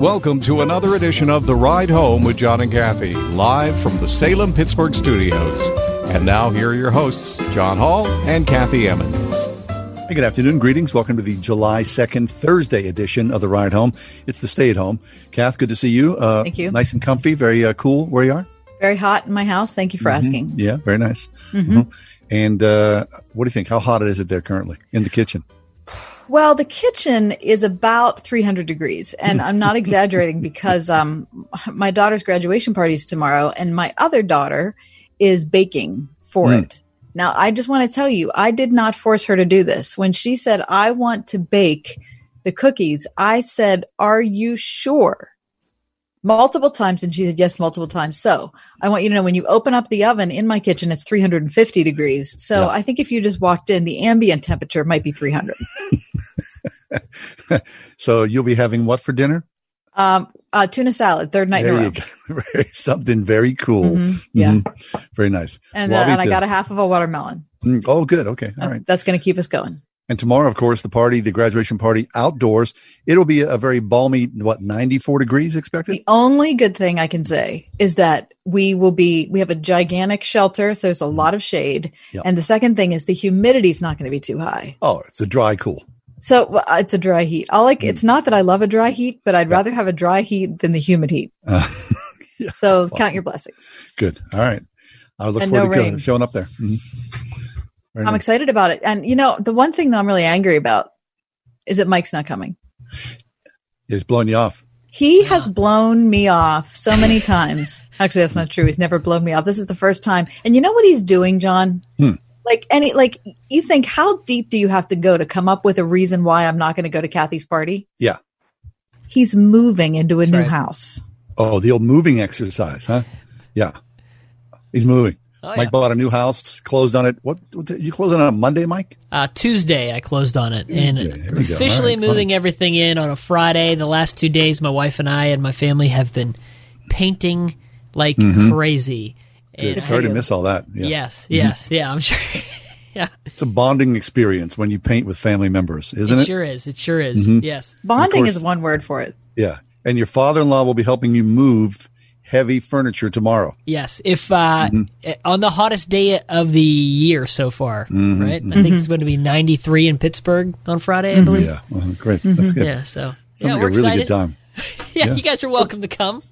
Welcome to another edition of The Ride Home with John and Kathy, live from the Salem Pittsburgh studios. And now, here are your hosts, John Hall and Kathy Emmons. Hey, good afternoon. Greetings. Welcome to the July 2nd, Thursday edition of The Ride Home. It's the stay at home. Kath, good to see you. Uh, Thank you. Nice and comfy, very uh, cool where you are. Very hot in my house. Thank you for asking. Yeah, very nice. Mm-hmm. Mhm. And uh, what do you think? How hot is it there currently in the kitchen? Well, the kitchen is about 300 degrees, and I'm not exaggerating because um, my daughter's graduation party is tomorrow, and my other daughter is baking for Mm. it. Now, I just want to tell you, I did not force her to do this. When she said, I want to bake the cookies, I said, Are you sure? Multiple times, and she said yes, multiple times. So I want you to know when you open up the oven in my kitchen, it's 350 degrees. So Yeah. I think if you just walked in, the ambient temperature might be 300. So you'll be having what for dinner? Um, uh, tuna salad, third night in a row. Something very cool. Mhm, yeah. Mhm. Very nice. And, uh, and I got a half of a watermelon. Mm, Oh, good. Okay. All right. That's going to keep us going. And tomorrow, of course, the party, the graduation party outdoors. It'll be a very balmy, what, 94 degrees expected? The only good thing I can say is that we will be, we have a gigantic shelter. So there's a lot of shade. Yep. And the second thing is the humidity is not going to be too high. Oh, it's a dry cool. So well, it's a dry heat. I like, it's not that I love a dry heat, but I'd rather have a dry heat than the humid heat. Uh, yeah, So awesome. count your blessings. Good. All right. I look And forward no to rain. showing up there. Mhm. Very I'm nice. excited about it. And you know, the one thing that I'm really angry about is that Mike's not coming. He's blown you off. He has blown me off so many times. Actually, that's not true. He's never blown me off. This is the first time. And you know what he's doing, John? Hmm. Like any like you think how deep do you have to go to come up with a reason why I'm not going to go to Kathy's party? Yeah. He's moving into a new right. house. Oh, the old moving exercise, huh? Yeah. He's moving. Oh, Mike yeah. bought a new house, closed on it. What, what did- you closed on it on Monday, Mike? Uh, Tuesday, I closed on it, and Tuesday, there we go. officially All right, moving everything in on a Friday. The last two days, my wife and I and my family have been painting like mm-hmm. crazy. Good. And Sorry I- to miss all that. Yeah. Yes, mm-hmm. yes, yeah. I'm sure. yeah, It's a bonding experience when you paint with family members, isn't it it? sure is. It sure is. Mm-hmm. Yes. Bonding course- is one word for it. Yeah. And your father-in-law will be helping you move heavy furniture tomorrow. Yes, if uh, mm-hmm. eh, on the hottest day of the year so far, mm-hmm. right? I think it's mm-hmm. going to be 93 in Pittsburgh on Friday, I believe. Yeah. Well, great. That's good. Yeah, so Sounds yeah, like we're a really excited. good time. yeah, Yeah. you guys are welcome to come.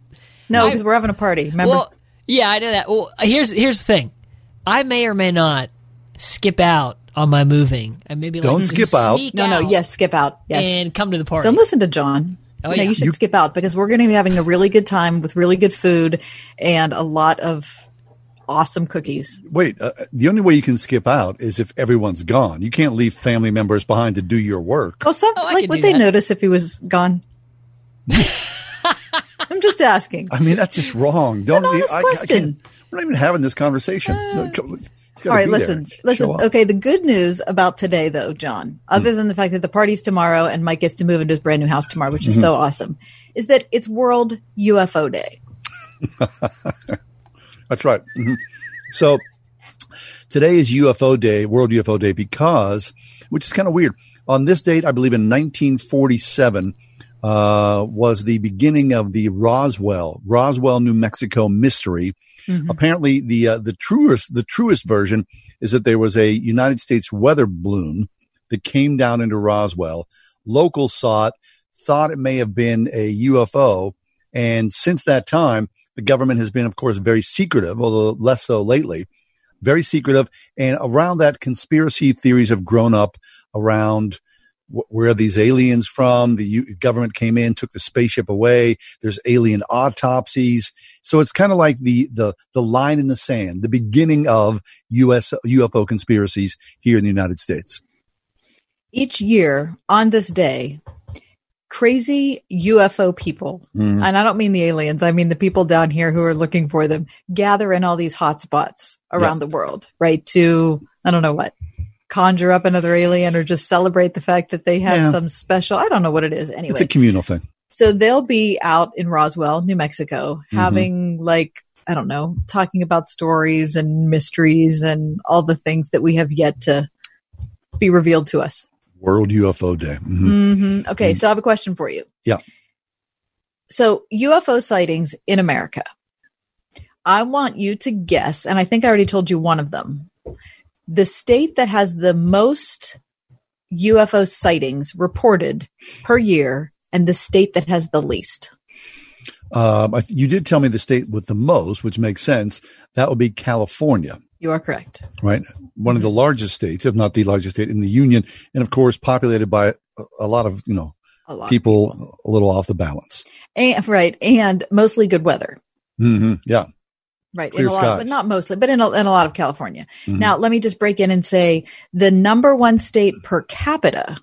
No, because we're having a party. Remember? Well, yeah, I know that. Well, here's here's the thing. I may or may not skip out on my moving. I maybe Don't like skip out. sneak no, no, yes, skip out. Yes. and come to the party. Don't listen to John. Oh, no, you should You- skip out because we're going to be having a really good time with really good food and a lot of awesome cookies. Wait, uh, the only way you can skip out is if everyone's gone. You can't leave family members behind to do your work. Well, some Oh, I like could would they that. notice if he was gone? I'm just asking. I mean, that's just wrong. Don't. honest I, I question. can't- we're not even having this conversation. No, come- he's gotta All right, listen, listen. Okay, the good news about today, though, John, other than the fact that the party's tomorrow and Mike gets to move into his brand new house tomorrow, which is so awesome, is that it's World UFO Day. That's right. Mhm. So today is UFO Day, World UFO Day, because, which is kind of weird. On this date, I believe in 1947, uh, was the beginning of the Roswell, Roswell, New Mexico mystery. Apparently, the uh, the truest the truest version is that there was a United States weather balloon that came down into Roswell. Locals saw it, thought it may have been a UFO, and since that time, the government has been, of course, very secretive, although less so lately. Very secretive, and around that, conspiracy theories have grown up around where are these aliens from? The U- government came in, took the spaceship away. There's alien autopsies. So it's kind of like the, the, the line in the sand, the beginning of US UFO conspiracies here in the United States. Each year on this day, crazy UFO people, Mm. and I don't mean the aliens, I mean the people down here who are looking for them, gather in all these hot spots around the world, right? To, I don't know what, conjure up another alien or just celebrate the fact that they have Yeah. some special, I don't know what it is anyway. It's a communal thing. So they'll be out in Roswell, New Mexico, Mm-hmm. having like, I don't know, talking about stories and mysteries and all the things that we have yet to be revealed to us. World UFO Day. Mhm. hmm Okay, so I have a question for you. Yeah. So UFO sightings in America. I want you to guess, and I think I already told you one of them. The state that has the most UFO sightings reported per year and the state that has the least. Um, I th- you did tell me the state with the most, which makes sense. That would be California, You are correct. right? One of the largest states, if not the largest state in the union, and of course populated by a, a lot of you know A lot. of people a little off the balance. And, right. And mostly good weather. hmm Yeah, Right. Clear in a lot, but not mostly, but in a, in a lot of California. Mhm. Now, let me just break in and say the number one state per capita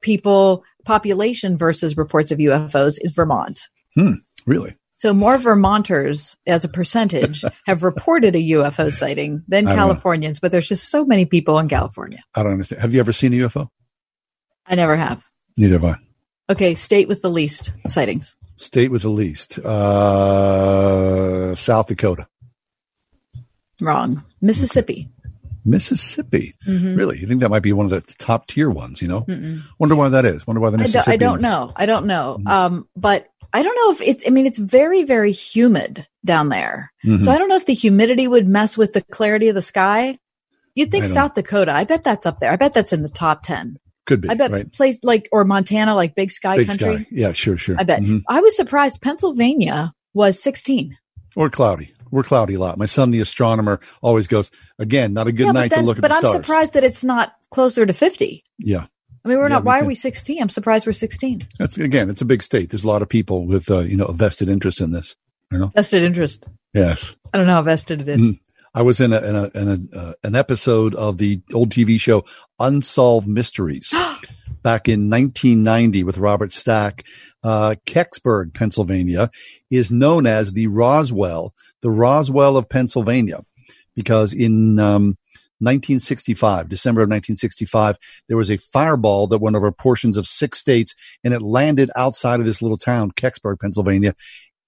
people population versus reports of UFOs is Vermont. really. So more Vermonters as a percentage have reported a UFO sighting than don't know. Californians, but there's just so many people in California. I don't understand. Have you ever seen a UFO? I never have. Neither have I. Okay. State with the least sightings. State with the least, uh, South Dakota, Wrong. Mississippi. Mississippi. Mhm. Really, you think that might be one of the top tier ones? You know, wonder why that is. Wonder why the Mississippi. I don't know. I don't know. Mm-hmm. Um, but I don't know if it's, I mean, it's very, very humid down there. Mm-hmm. So I don't know if the humidity would mess with the clarity of the sky. You'd think South Dakota. I bet that's up there. I bet that's in the top 10. Could be. I bet right. place like, or Montana, like big sky Big country. sky. Yeah, sure, sure. I bet. Mhm. I was surprised. Pennsylvania was 16. Or cloudy. We're cloudy a lot. My son, the astronomer, always goes, again, not a good yeah, night then, to look at the stars. but I'm surprised that it's not closer to 50. Yeah. I mean, we're Yeah, not, me why too. are we 16? I'm surprised we're 16. That's again, it's a big state. There's a lot of people with, uh, you know, a vested interest in this. You know? Vested interest. Yes. I don't know how vested it is. Mhm. I was in a, in a, in a uh, an episode of the old TV show Unsolved Mysteries back in 1990 with Robert Stack. Uh, Kecksburg, Pennsylvania is known as the Roswell, the Roswell of Pennsylvania, because in, um, 1965, December of 1965, there was a fireball that went over portions of six states and it landed outside of this little town, Kecksburg, Pennsylvania.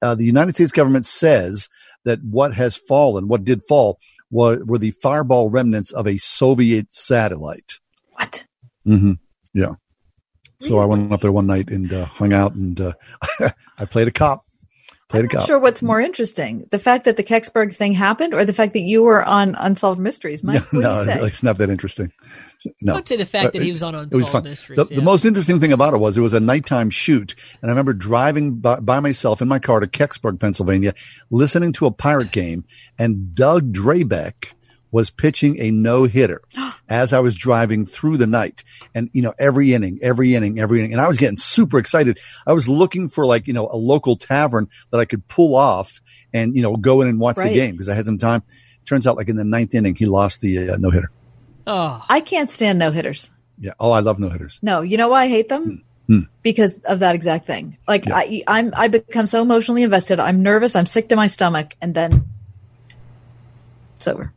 Uh, the United States government says that what has fallen, what did fall, were, were the fireball remnants of a Soviet satellite. What? Mm-hmm. Yeah. So I went up there one night and uh, hung out, and uh, I played a cop. Played I'm a not cop. sure what's more interesting, the fact that the Kecksburg thing happened or the fact that you were on Unsolved Mysteries. Mike, what no, you say? it's not that interesting. No, I'd say the fact that he was on it was Unsolved fun. Mysteries. The, yeah. the most interesting thing about it was it was a nighttime shoot, and I remember driving by, by myself in my car to Kecksburg, Pennsylvania, listening to a pirate game, and Doug Drabek was pitching a no hitter as I was driving through the night, and you know every inning, every inning, every inning, and I was getting super excited. I was looking for like you know a local tavern that I could pull off and you know go in and watch Right. the game because I had some time. Turns out, like in the ninth inning, he lost the uh, no hitter. oh, I can't stand no hitters. Yeah. Oh, I love no hitters. No, you know why I hate them? Hmm. Because of that exact thing. Like Yeah. I, I'm, I become so emotionally invested. I'm nervous. I'm sick to my stomach, and then it's over.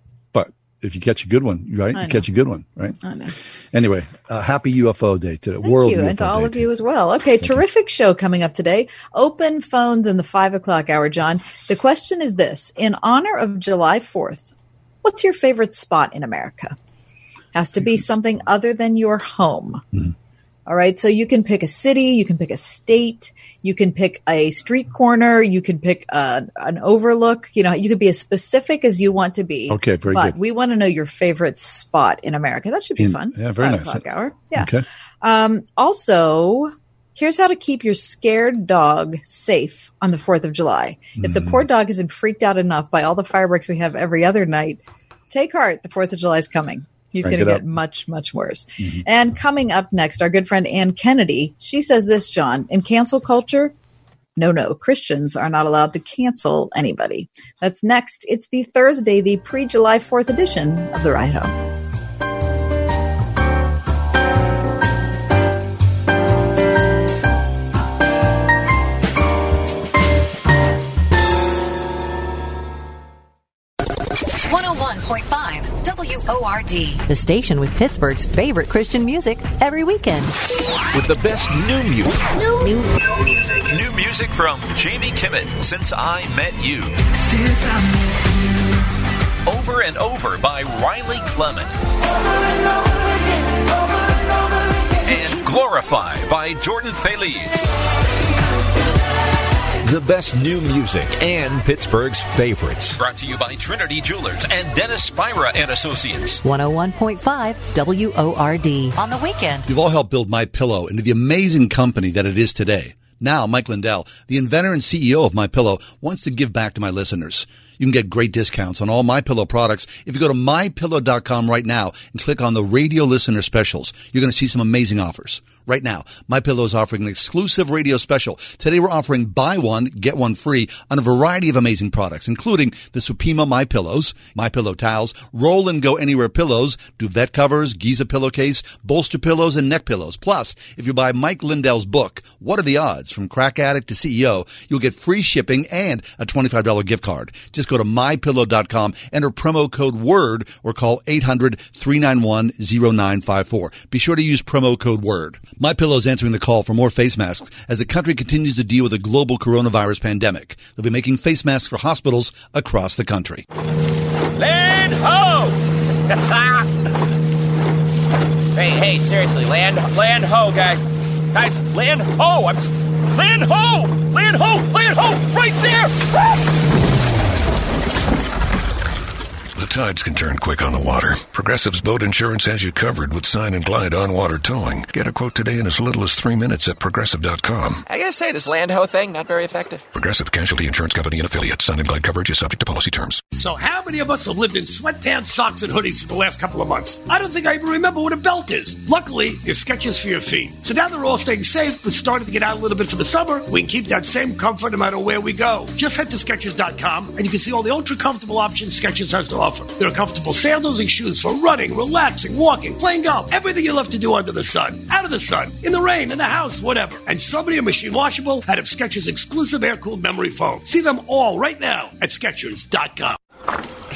If you catch a good one, right? You catch a good one, right? I know. Anyway, uh, happy UFO day today. Thank World you, UFO and to all day of you as well. Okay, terrific show coming up today. Open phones in the five o'clock hour, John. The question is this: In honor of July Fourth, what's your favorite spot in America? Has to be something other than your home. Mm-hmm. All right, so you can pick a city, you can pick a state, you can pick a street corner, you can pick a, an overlook. You know, you could be as specific as you want to be. Okay, very but good. we want to know your favorite spot in America. That should be In- fun. yeah, very nice. O'clock hour. Yeah. Okay. Um, also, here's how to keep your scared dog safe on the 4th of July. If the poor dog isn't freaked out enough by all the fireworks we have every other night, take heart. The 4th of July is coming. He's going to get up. much, much worse. Mm-hmm. And coming up next, our good friend Anne Kennedy. She says this, John, in cancel culture, no, no, Christians are not allowed to cancel anybody. That's next. It's the Thursday, the pre July 4th edition of The Ride Home. WORD. The station with Pittsburgh's favorite Christian music every weekend. with the best new music. New music from Jamie Kimmett, Since I Met You. Over and over by Riley Clemens. And Glorify by Jordan Feliz. The best new music and Pittsburgh's favorites. Brought to you by Trinity Jewelers and Dennis Spira and Associates. 101.5 WORD. On the weekend. You've all helped build My Pillow into the amazing company that it is today. Now, Mike Lindell, the inventor and CEO of My Pillow, wants to give back to my listeners. You can get great discounts on all My Pillow products if you go to mypillow.com right now and click on the radio listener specials. You're going to see some amazing offers. Right now, My Pillow is offering an exclusive radio special. Today we're offering buy one, get one free on a variety of amazing products, including the Supima My Pillows, My Pillow towels, roll and go anywhere pillows, duvet covers, Giza pillowcase, bolster pillows, and neck pillows. Plus, if you buy Mike Lindell's book, What Are the Odds? From Crack Addict to CEO, you'll get free shipping and a $25 gift card. Just go to mypillow.com, enter promo code WORD, or call 800-391-0954. Be sure to use promo code WORD. My Pillow is answering the call for more face masks as the country continues to deal with a global coronavirus pandemic. They'll be making face masks for hospitals across the country. Land ho! hey, hey, seriously, land, land ho, guys, guys, land ho! I'm land ho, land ho, land ho, right there. The tides can turn quick on the water. Progressive's boat insurance has you covered with Sign and Glide on water towing. Get a quote today in as little as three minutes at progressive.com. I gotta say, this land ho thing not very effective. Progressive Casualty Insurance Company and affiliates. Sign and Glide coverage is subject to policy terms. So, how many of us have lived in sweatpants, socks, and hoodies for the last couple of months? I don't think I even remember what a belt is. Luckily, there's Skechers for your feet. So now they're all staying safe, but starting to get out a little bit for the summer. We can keep that same comfort no matter where we go. Just head to Skechers.com and you can see all the ultra comfortable options Skechers has to offer. There are comfortable sandals and shoes for running, relaxing, walking, playing golf, everything you love to do under the sun, out of the sun, in the rain, in the house, whatever. And so many are machine washable out of Skechers exclusive air cooled memory foam. See them all right now at Skechers.com.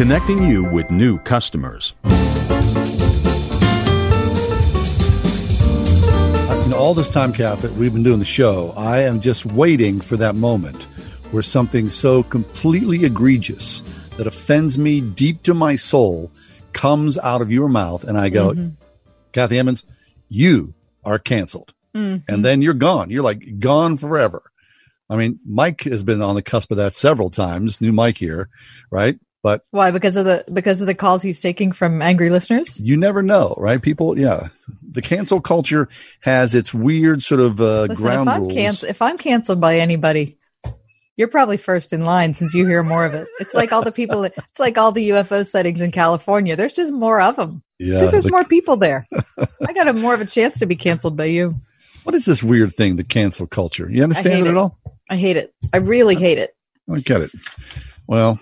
Connecting you with new customers. Uh, you know, all this time, Kath, that we've been doing the show, I am just waiting for that moment where something so completely egregious that offends me deep to my soul comes out of your mouth, and I go, Mhm. Kathy Emmons, you are canceled. Mhm. And then you're gone. You're like gone forever. I mean, Mike has been on the cusp of that several times. New Mike here, right? But Why? Because of the because of the calls he's taking from angry listeners. you never know, right? People, yeah. The cancel culture has its weird sort of uh, Listen, ground if I'm rules. canc- if I'm canceled by anybody, you're probably first in line since you hear more of it. It's like all the people. It's like all the UFO sightings in California. There's just more of them. Yeah, because there's the- more people there. I got a more of a chance to be canceled by you. What is this weird thing, the cancel culture? You understand hate it at all? I hate it. I really hate it. I get it. Well,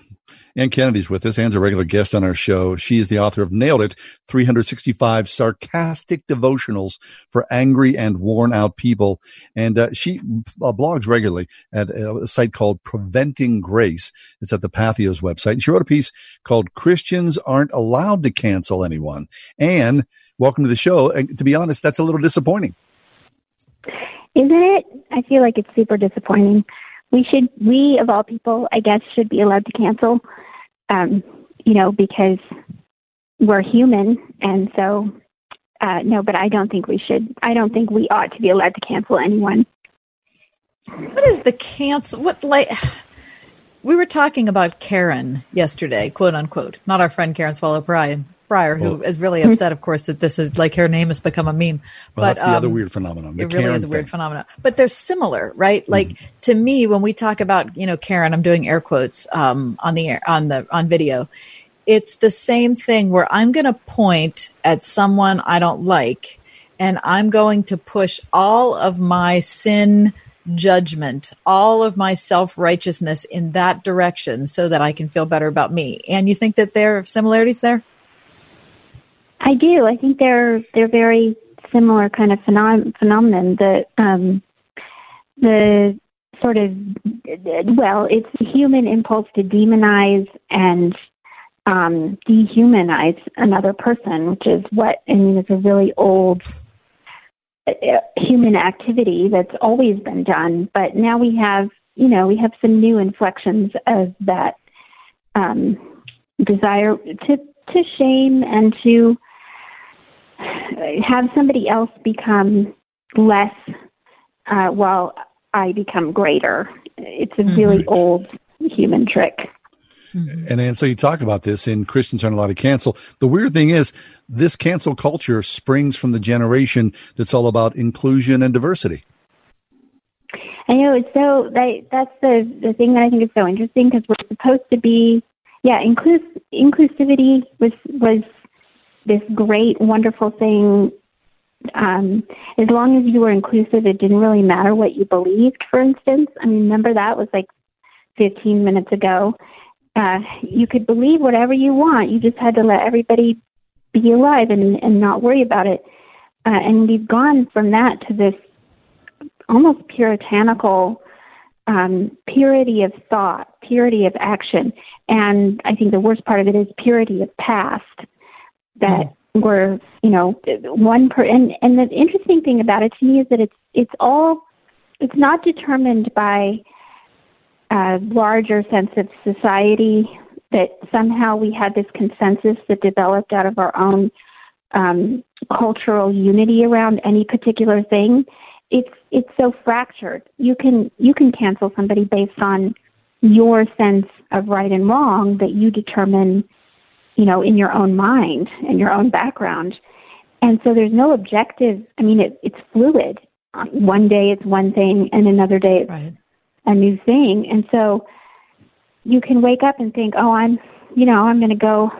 Anne Kennedy's with us. Anne's a regular guest on our show. She is the author of Nailed It 365 Sarcastic Devotionals for Angry and Worn Out People. And uh, she uh, blogs regularly at a site called Preventing Grace. It's at the Patheos website. And she wrote a piece called Christians Aren't Allowed to Cancel Anyone. And welcome to the show. And to be honest, that's a little disappointing. Isn't it? I feel like it's super disappointing. We should, we of all people, I guess, should be allowed to cancel, um, you know, because we're human. And so uh, no, but I don't think we should. I don't think we ought to be allowed to cancel anyone. What is the cancel? What like? We were talking about Karen yesterday, quote unquote, not our friend Karen Swallow Prior Prior, who Well- is really upset, of course, that this is like her name has become a meme. Well, that's the other um, weird phenomenon. The it really Karen is a weird thing. phenomenon. But they're similar, right? Mm-hmm. Like to me, when we talk about, you know, Karen, I'm doing air quotes um, on the air on the on video. It's the same thing where I'm going to point at someone I don't like, and I'm going to push all of my sin judgment, all of my self righteousness in that direction, so that I can feel better about me. And you think that there are similarities there? I do. I think they're they're very similar kind of phenom- phenomenon. The um, the sort of well, it's human impulse to demonize and um, dehumanize another person, which is what I mean. It's a really old uh, human activity that's always been done, but now we have you know we have some new inflections of that um, desire to to shame and to have somebody else become less uh, while I become greater. It's a really old human trick. And and so you talk about this in Christians aren't allowed to cancel. The weird thing is this cancel culture springs from the generation that's all about inclusion and diversity. I know it's so that that's the the thing that I think is so interesting because we're supposed to be yeah inclus inclusivity was was this great wonderful thing. Um, as long as you were inclusive, it didn't really matter what you believed. For instance, I mean, remember that was like 15 minutes ago. Uh, you could believe whatever you want. You just had to let everybody be alive and and not worry about it. Uh, and we've gone from that to this almost puritanical um, purity of thought, purity of action, and I think the worst part of it is purity of past. That we're, you know, one per and and the interesting thing about it to me is that it's it's all it's not determined by a larger sense of society that somehow we had this consensus that developed out of our own um, cultural unity around any particular thing it's it's so fractured. You can you can cancel somebody based on your sense of right and wrong that you determine, you know, in your own mind and your own background. And so there's no objective. I mean, it, it's fluid. One day it's one thing, and another day it's a new thing. And so you can wake up and think, oh, I'm, you know, I'm going to go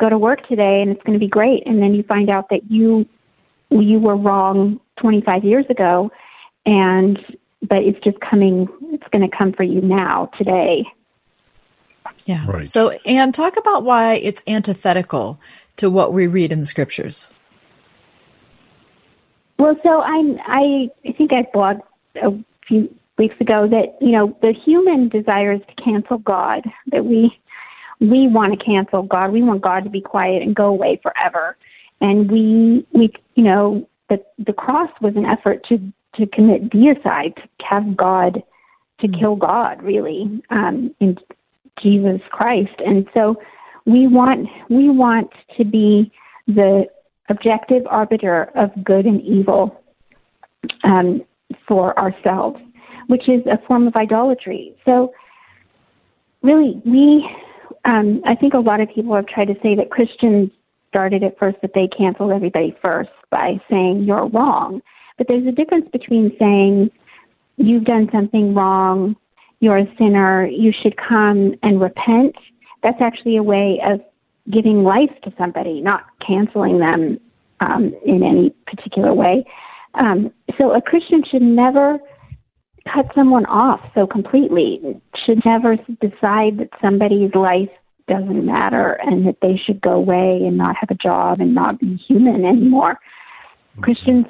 go to work today, and it's going to be great. And then you find out that you you were wrong 25 years ago and but it's just coming it's going to come for you now today Yeah. Right. So, Anne, talk about why it's antithetical to what we read in the scriptures. well so i'm i i think i blogged a few weeks ago that you know the human desires to cancel god that we we want to cancel god we want god to be quiet and go away forever and we we you know the the cross was an effort to to commit deicide to have god to kill god really um in jesus christ and so we want we want to be the objective arbiter of good and evil um, for ourselves which is a form of idolatry so really we um, i think a lot of people have tried to say that christians started at first that they canceled everybody first by saying you're wrong. But there's a difference between saying you've done something wrong, you're a sinner, you should come and repent. That's actually a way of giving life to somebody, not canceling them um, in any particular way. Um, so a Christian should never cut someone off so completely, should never decide that somebody's life doesn't matter and that they should go away and not have a job and not be human anymore. Christians,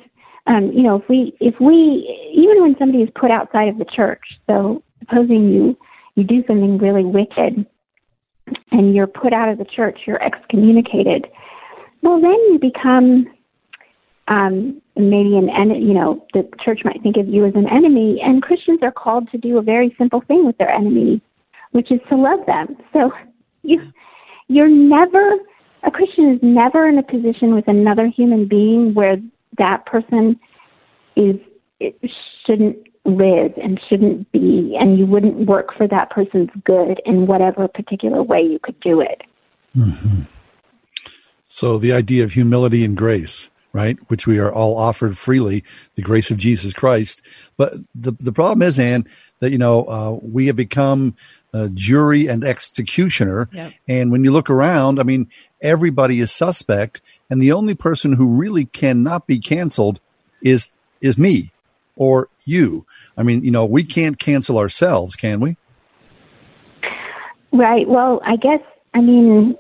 um, you know, if we, if we, even when somebody is put outside of the church, so supposing you, you do something really wicked and you're put out of the church, you're excommunicated, well, then you become, um, maybe an enemy, you know, the church might think of you as an enemy and Christians are called to do a very simple thing with their enemy, which is to love them. So you you're never a Christian is never in a position with another human being where that person is it shouldn't live and shouldn't be, and you wouldn't work for that person's good in whatever particular way you could do it. Mm-hmm. So the idea of humility and grace, right, which we are all offered freely, the grace of Jesus Christ. But the the problem is, Anne, that you know uh, we have become uh, jury and executioner. Yep. And when you look around, I mean, everybody is suspect, and the only person who really cannot be canceled is is me or you. I mean, you know, we can't cancel ourselves, can we? Right. Well, I guess I mean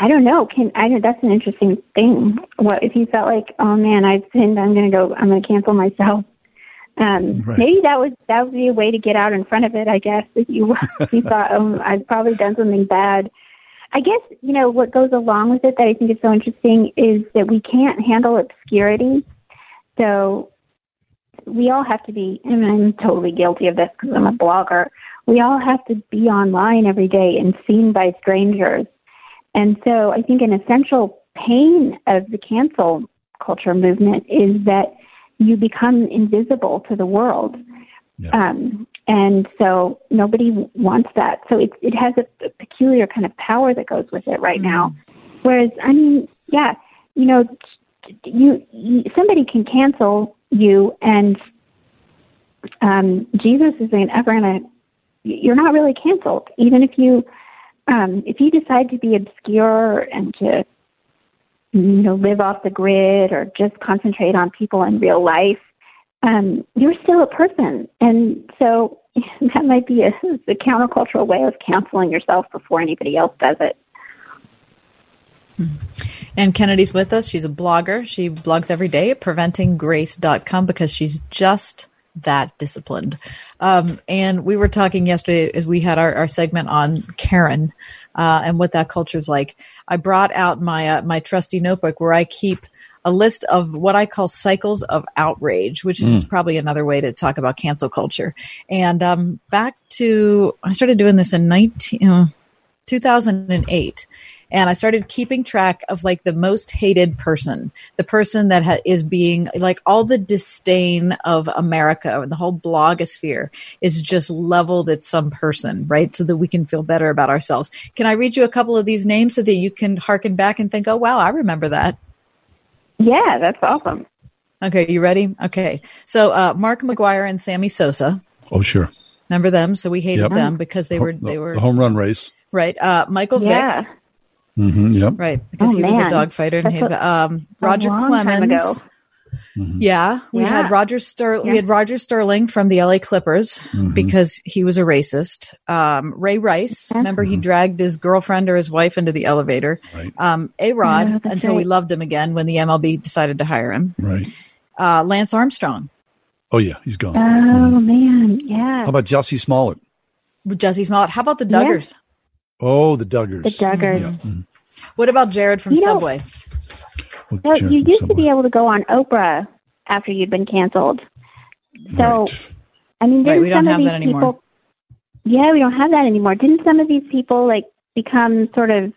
I don't know. Can I? That's an interesting thing. What if you felt like, oh man, I've sinned. I'm going to go. I'm going to cancel myself. Um, Right. Maybe that would that would be a way to get out in front of it. I guess if you you thought, oh, I've probably done something bad. I guess you know what goes along with it that I think is so interesting is that we can't handle obscurity. So we all have to be, and I'm totally guilty of this because I'm a blogger. We all have to be online every day and seen by strangers. And so I think an essential pain of the cancel culture movement is that you become invisible to the world. Um, and so nobody wants that. So it, it has a, a peculiar kind of power that goes with it right now. Whereas, I mean, yeah, you know, you, you somebody can cancel you and um, Jesus is saying, ever you're not really canceled. Even if you, um, if you decide to be obscure and to, you know, live off the grid or just concentrate on people in real life, um, you're still a person. And so that might be a, a countercultural way of canceling yourself before anybody else does it. Anne Kennedy's with us. She's a blogger. She blogs every day at preventinggrace.com because she's just that disciplined. Um, and we were talking yesterday as we had our, our segment on Karen uh, and what that culture is like. I brought out my uh, my trusty notebook where I keep a list of what I call cycles of outrage, which is Mm. probably another way to talk about cancel culture. And um, back to I started doing this in 19, uh, 2008 and I started keeping track of like the most hated person, the person that ha- is being like all the disdain of America and the whole blogosphere is just leveled at some person, right? So that we can feel better about ourselves. Can I read you a couple of these names so that you can harken back and think, oh, wow, I remember that? Yeah, that's awesome. Okay, you ready? Okay. So uh, Mark McGwire and Sammy Sosa, Oh, sure. remember them? So we hated Yep. them because they were, The- they were, the home run race. right. Uh, Michael Yeah. Vick. Mm-hmm, yep. Right, because Oh, he was a dog fighter and That's hated, a- um, a Roger long time Clemens. ago. Yeah, we Yeah. had Roger Ster- Yeah. we had Roger Sterling from the LA Clippers Mm-hmm. because he was a racist. Um, Ray Rice, remember he dragged his girlfriend or his wife into the elevator. Right. Um, A Rod Yeah, that's until we loved him again when the MLB decided to hire him. Right. Uh, Lance Armstrong, Oh, yeah, he's gone. Oh man, yeah. How about Jesse Smollett? Jesse Smollett. How about the Yeah. Duggars? Oh, the Duggars. The Duggars. Yeah. mhm. What about Jared from You know- Subway? Jared you from used Subway. to be able to go on Oprah after you'd been canceled. So, Right. I mean, Right, didn't we don't some have of these that anymore. people? Yeah, we don't have that anymore. Didn't some of these people like become sort of,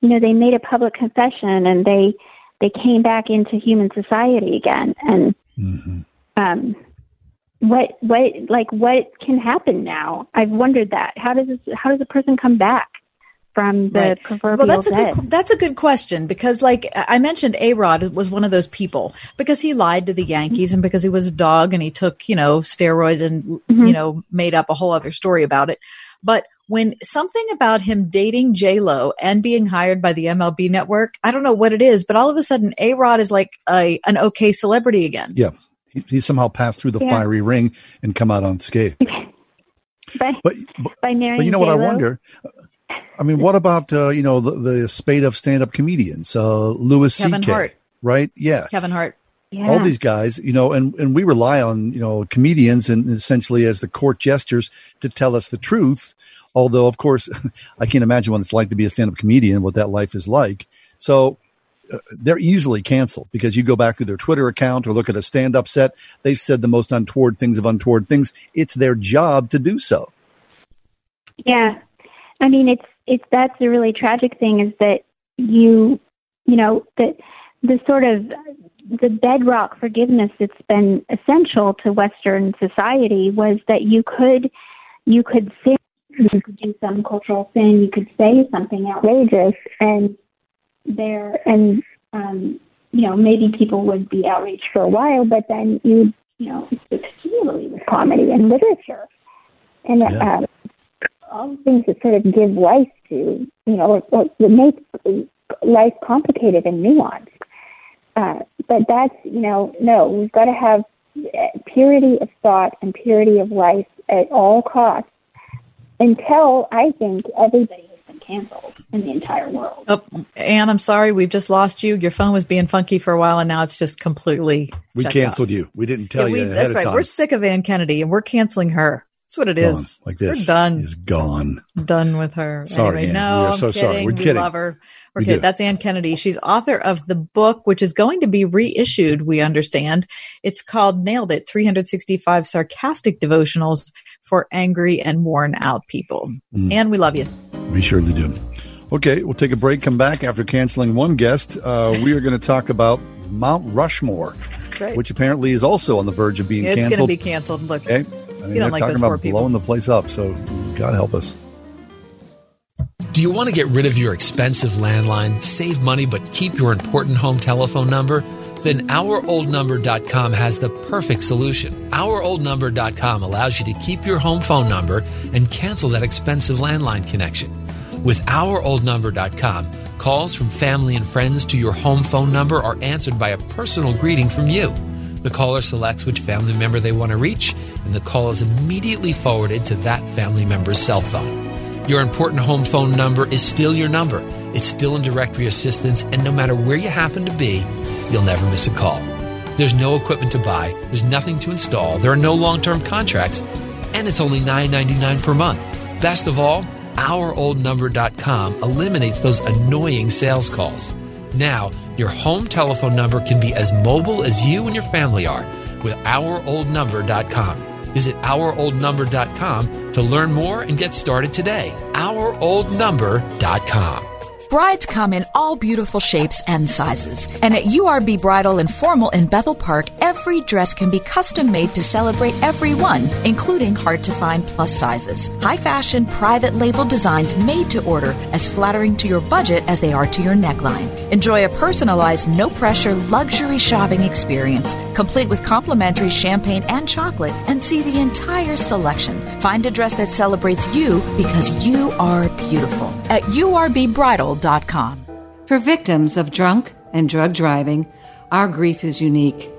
you know, they made a public confession and they they came back into human society again and Mm-hmm. um what what like what can happen now i've wondered that how does this, how does a person come back from the Right. proverbial well, that's a good that's a good question because, like I mentioned, A Rod was one of those people because he lied to the Yankees and because he was a dog and he took you know steroids and Mm-hmm. you know made up a whole other story about it. But when something about him dating J Lo and being hired by the MLB Network, I don't know what it is, but all of a sudden, A Rod is like a an okay celebrity again. Yeah. He, he somehow passed through the Yeah. fiery ring and come out unscathed. by, But, by marrying but you know what I J-Lo? wonder? I mean, what about, uh, you know, the, the spate of stand up comedians? Uh, Louis Kevin C.K., Hart. right? Yeah. Kevin Hart. yeah. all these guys, you know, and, and we rely on, you know, comedians and essentially as the court jesters to tell us the truth. Although, of course, I can't imagine what it's like to be a stand up comedian, what that life is like. So uh, they're easily canceled because you go back to their Twitter account or look at a stand up set. They've said the most untoward things of untoward things. It's their job to do so. Yeah. I mean, it's, it's, that's the really tragic thing is that you, you know, that the sort of the bedrock forgiveness that's been essential to Western society was that you could you could sin, you could do some cultural sin, you could say something outrageous, and there and um, you know maybe people would be outraged for a while, but then you you know succeed with comedy and literature, and Yeah. uh, all the things that sort of give life to you know or, or that make life complicated and nuanced. Uh, but that's you know no, we've got to have uh, purity of thought and purity of life at all costs until I think everybody has been canceled in the entire world. Oh, Anne, I'm sorry, we've just lost you. Your phone was being funky for a while, and now it's just completely. We canceled out. you. We didn't tell Yeah, we- you ahead that's of right. time. We're sick of Anne Kennedy, and we're canceling her. That's what it Gone, is. like this. We're done. Is gone. Done with her. Sorry, anyway, Anne. no, We are I'm so sorry. kidding. We're we kidding. love her. We're We kidding. do. That's Anne Kennedy. She's author of the book, which is going to be reissued. We understand. It's called "Nailed It: 365 Sarcastic Devotionals for Angry and Worn Out People." Mm. Anne, we love you. We surely do. Okay, we'll take a break. Come back after canceling one guest. Uh, we are going to talk about Mount Rushmore, right. which apparently is also on the verge of being It's going to be canceled. Look, Okay, I mean, you they're don't like talking those about people. blowing the place up. So God help us. Do you want to get rid of your expensive landline, save money, but keep your important home telephone number? Then OurOldNumber.com has the perfect solution. OurOldNumber.com allows you to keep your home phone number and cancel that expensive landline connection. With OurOldNumber.com, calls from family and friends to your home phone number are answered by a personal greeting from you. The caller selects which family member they want to reach, and the call is immediately forwarded to that family member's cell phone. Your important home phone number is still your number. It's still in directory assistance, and no matter where you happen to be, you'll never miss a call. There's no equipment to buy, there's nothing to install, there are no long term contracts, and it's only $9.99 per month. Best of all, OurOldNumber.com eliminates those annoying sales calls. Now, your home telephone number can be as mobile as you and your family are with OurOldNumber.com. Visit OurOldNumber.com to learn more and get started today. OurOldNumber.com. Brides come in all beautiful shapes and sizes. And at URB Bridal and Formal in Bethel Park, every dress can be custom made to celebrate everyone, including hard to find plus sizes. High fashion, private label designs made to order, as flattering to your budget as they are to your neckline. Enjoy a personalized, no pressure luxury shopping experience, complete with complimentary champagne and chocolate, and see the entire selection. Find a dress that celebrates you because you are beautiful at For victims of drunk and drug driving, our grief is unique.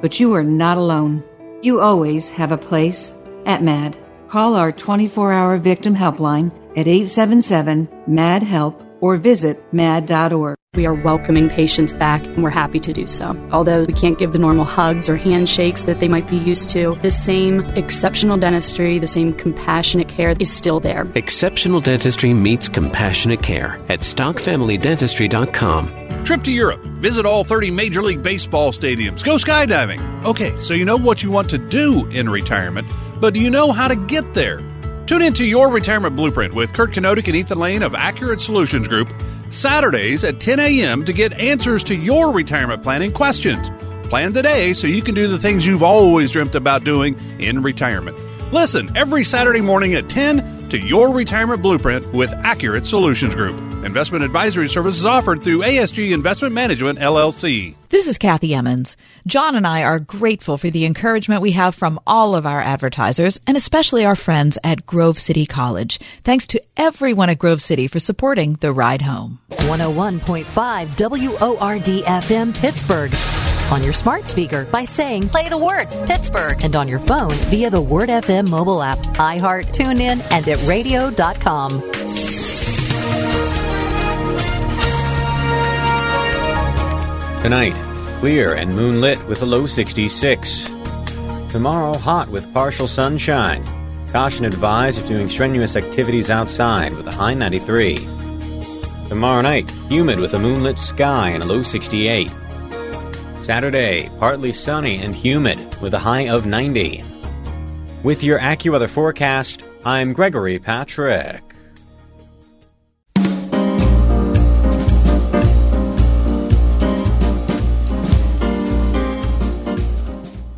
But you are not alone. You always have a place at MADD. Call our 24 hour victim helpline at 877 MADD HELP or visit MADD.org. We are welcoming patients back, and we're happy to do so. Although we can't give the normal hugs or handshakes that they might be used to, the same exceptional dentistry, the same compassionate care is still there. Exceptional dentistry meets compassionate care at stockfamilydentistry.com. Trip to Europe. Visit all 30 Major League Baseball stadiums. Go skydiving. Okay, so you know what you want to do in retirement, but do you know how to get there? Tune into Your Retirement Blueprint with Kurt Kenodik and Ethan Lane of Accurate Solutions Group Saturdays at 10 a.m. to get answers to your retirement planning questions. Plan today so you can do the things you've always dreamt about doing in retirement. Listen every Saturday morning at 10 to Your Retirement Blueprint with Accurate Solutions Group. Investment advisory services offered through ASG Investment Management, LLC. This is Kathy Emmons. John and I are grateful for the encouragement we have from all of our advertisers and especially our friends at Grove City College. Thanks to everyone at Grove City for supporting the ride home. 101.5 WORD FM Pittsburgh. On your smart speaker by saying play the word Pittsburgh and on your phone via the Word FM mobile app, iHeart, TuneIn, and at radio.com. Tonight, clear and moonlit with a low 66. Tomorrow, hot with partial sunshine. Caution advised if doing strenuous activities outside with a high 93. Tomorrow night, humid with a moonlit sky and a low 68. Saturday, partly sunny and humid with a high of 90. With your AccuWeather forecast, I'm Gregory Patrick.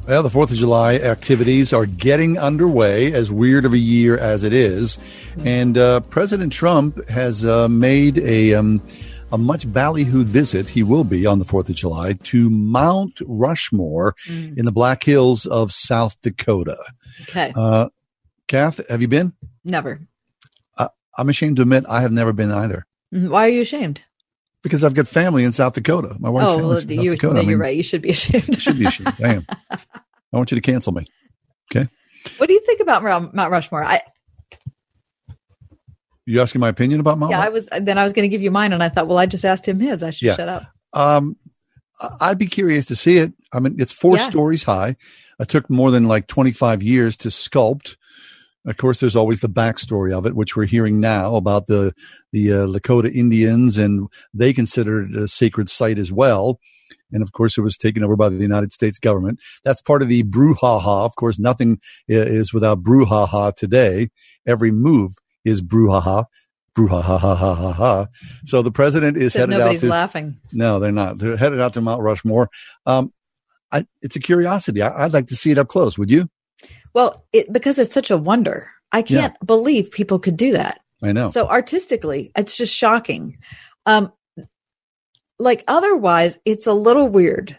Well, the 4th of July activities are getting underway, as weird of a year as it is. And uh, President Trump has uh, made a. Um, a much ballyhooed visit. He will be on the Fourth of July to Mount Rushmore Mm. in the Black Hills of South Dakota. Okay. Uh, Kath, have you been? Never. Uh, I'm ashamed to admit I have never been either Mm, Why are you ashamed? because I've got family in South Dakota. My wife's oh, family well, in South you, Dakota. no, I you're right. You should be ashamed. should be ashamed. I am. I want you to cancel me. Okay. what do you think about Mount Mount Rushmore? I, You asking my opinion about Mount? yeah, I was. Then I was going to give you mine, and I thought, well, I just asked him his. I should Yeah. shut up. Um, I'd be curious to see it. I mean, it's four Yeah. stories high. It took more than like 25 years to sculpt. Of course, there's always the backstory of it, which we're hearing now about the the uh, Lakota Indians, and they considered it a sacred site as well. And of course, it was taken over by the United States government. That's part of the brouhaha. Of course, nothing is without brouhaha today. Every move is brouhaha, brouhaha, ha ha ha ha. So the president is headed out nobody's laughing. No, they're not. They're headed out to Mount Rushmore. Um, I, it's a curiosity. I, I'd like to see it up close. Would you? Well, it, because it's such a wonder. I can't believe people could do that. I know. So artistically, it's just shocking. Um, like otherwise, it's a little weird.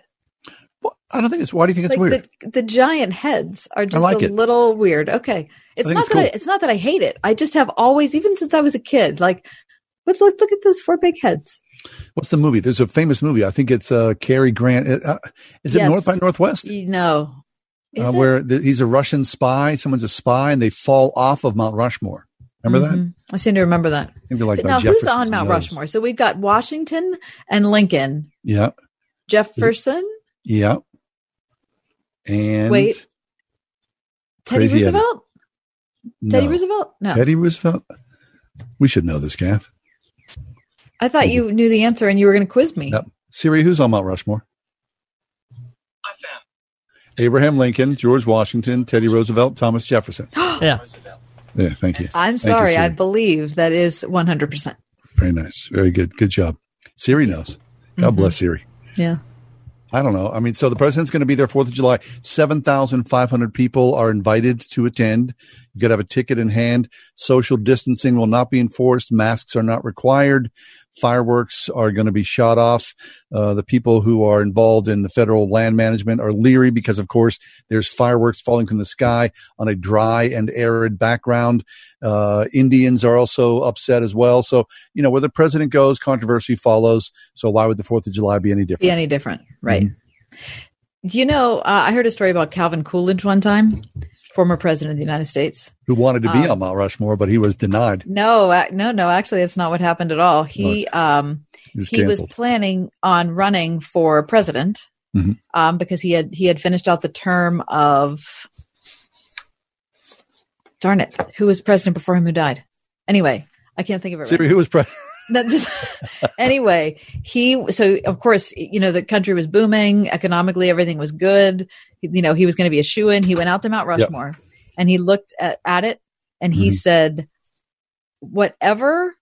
I don't think it's. Why do you think it's like weird? The, the giant heads are just like a it. little weird. Okay, it's not it's that I, it's not that I hate it. I just have always, even since I was a kid, like, but look, look at those four big heads. What's the movie? There's a famous movie. I think it's uh, Cary Grant. Uh, uh, is it Yes. North by Northwest? No, Uh, where the, he's a Russian spy. Someone's a spy, and they fall off of Mount Rushmore. Remember that? Mhm. I seem to remember that. Like But now, who's on Mount. Rushmore? So we've got Washington and Lincoln, Yeah, Jefferson, yeah. And Wait. Teddy Crazy Eddie. Roosevelt, Teddy Roosevelt. No, Teddy Roosevelt. We should know this, Gaff. I thought you knew the answer and you were going to quiz me. Yep. Siri, who's on Mount Rushmore? Abraham Lincoln, George Washington, Teddy Roosevelt, Thomas Jefferson. yeah. Yeah, thank you. I'm Thank you, sorry. I believe that is 100. percent Very nice. Very good. Good job. Siri knows. God Mhm. bless Siri. Yeah. I don't know. I mean, so the president's going to be there Fourth of July. Seven thousand five hundred people are invited to attend. You got to have a ticket in hand. Social distancing will not be enforced. Masks are not required. Fireworks are going to be shot off. Uh, the people who are involved in the federal land management are leery because, of course, there's fireworks falling from the sky on a dry and arid background. Uh, Indians are also upset as well. So, you know, where the president goes, controversy follows. So, why would the Fourth of July be any different? Be any different, right? Mm-hmm. Do you know? Uh, I heard a story about Calvin Coolidge one time, former president of the United States. who wanted to be Um, on Mount Rushmore, but he was denied. No, no, no. Actually, that's not what happened at all. He um He was he was planning on running for president Mhm. um because he had he had finished out the term of darn it who was president before him who died. Anyway, I can't think of it. Siri, right who was president? That's, anyway, he so of course you know the country was booming economically, everything was good. You know he was going to be a shoe in. He went out to Mount Yep. Rushmore and he looked at, at it and he Mm-hmm. Mhm. said, "Whatever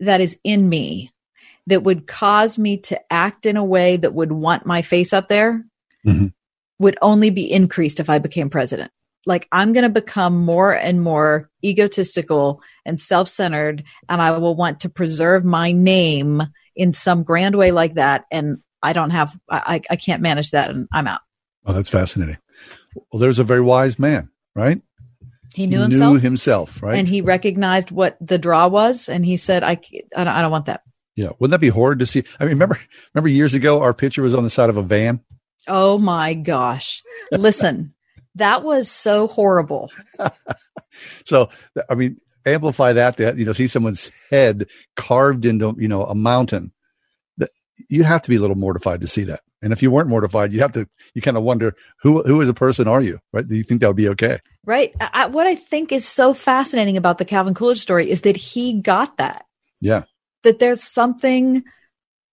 that is in me that would cause me to act in a way that would want my face up there Mhm. would only be increased if I became president." Like I'm going to become more and more egotistical and self-centered and I will want to preserve my name in some grand way like that and I don't have I I can't manage that and I'm out. Oh, that's fascinating. Well, there's a very wise man, right? He knew himself himself, right? and he recognized what the draw was and he said I I don't, I don't want that. yeah. Wouldn't that be horrid to see? I mean, remember, remember years ago, our picture was on the side of a van. Oh my gosh. Listen, that was so horrible. So, I mean, amplify that to, you know, see someone's head carved into, you know, a mountain. That you have to be a little mortified to see that. And if you weren't mortified, you have to, you kind of wonder who, who as a person are you, right? Do you think that would be okay? Right? I, I- what I think is so fascinating about the Calvin Coolidge story is that he got that. Yeah. that there's something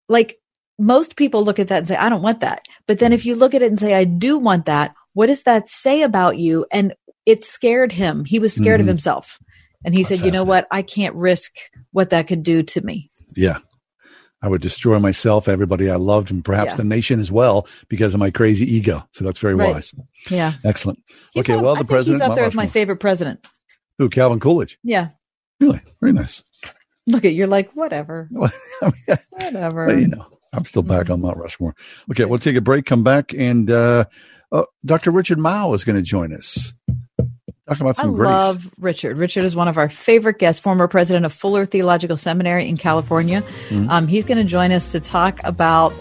like most people look at that and say, I don't want that. But then hmm. if you look at it and say, I do want that, what does that say about you? And it scared him. He was scared of Mhm. himself. And he said, you know what? I can't risk what that could do to me. Yeah. I would destroy myself, everybody I loved, and perhaps Yeah. the nation as well because of my crazy ego. So that's very Right. wise. Yeah. Excellent. He's okay, well, the president. He's up there with my favorite president. Who, Calvin Coolidge. Yeah. Really? Very nice. Look at you're like whatever. whatever. Well, you know, I'm still back on Mount Rushmore. Okay, we'll take a break, come back, and uh, uh, Dr. Richard Mouw is going to join us. Talk about I some grace. I love Richard. Richard is one of our favorite guests, former president of Fuller Theological Seminary in California. Mhm. Um, he's going to join us to talk about.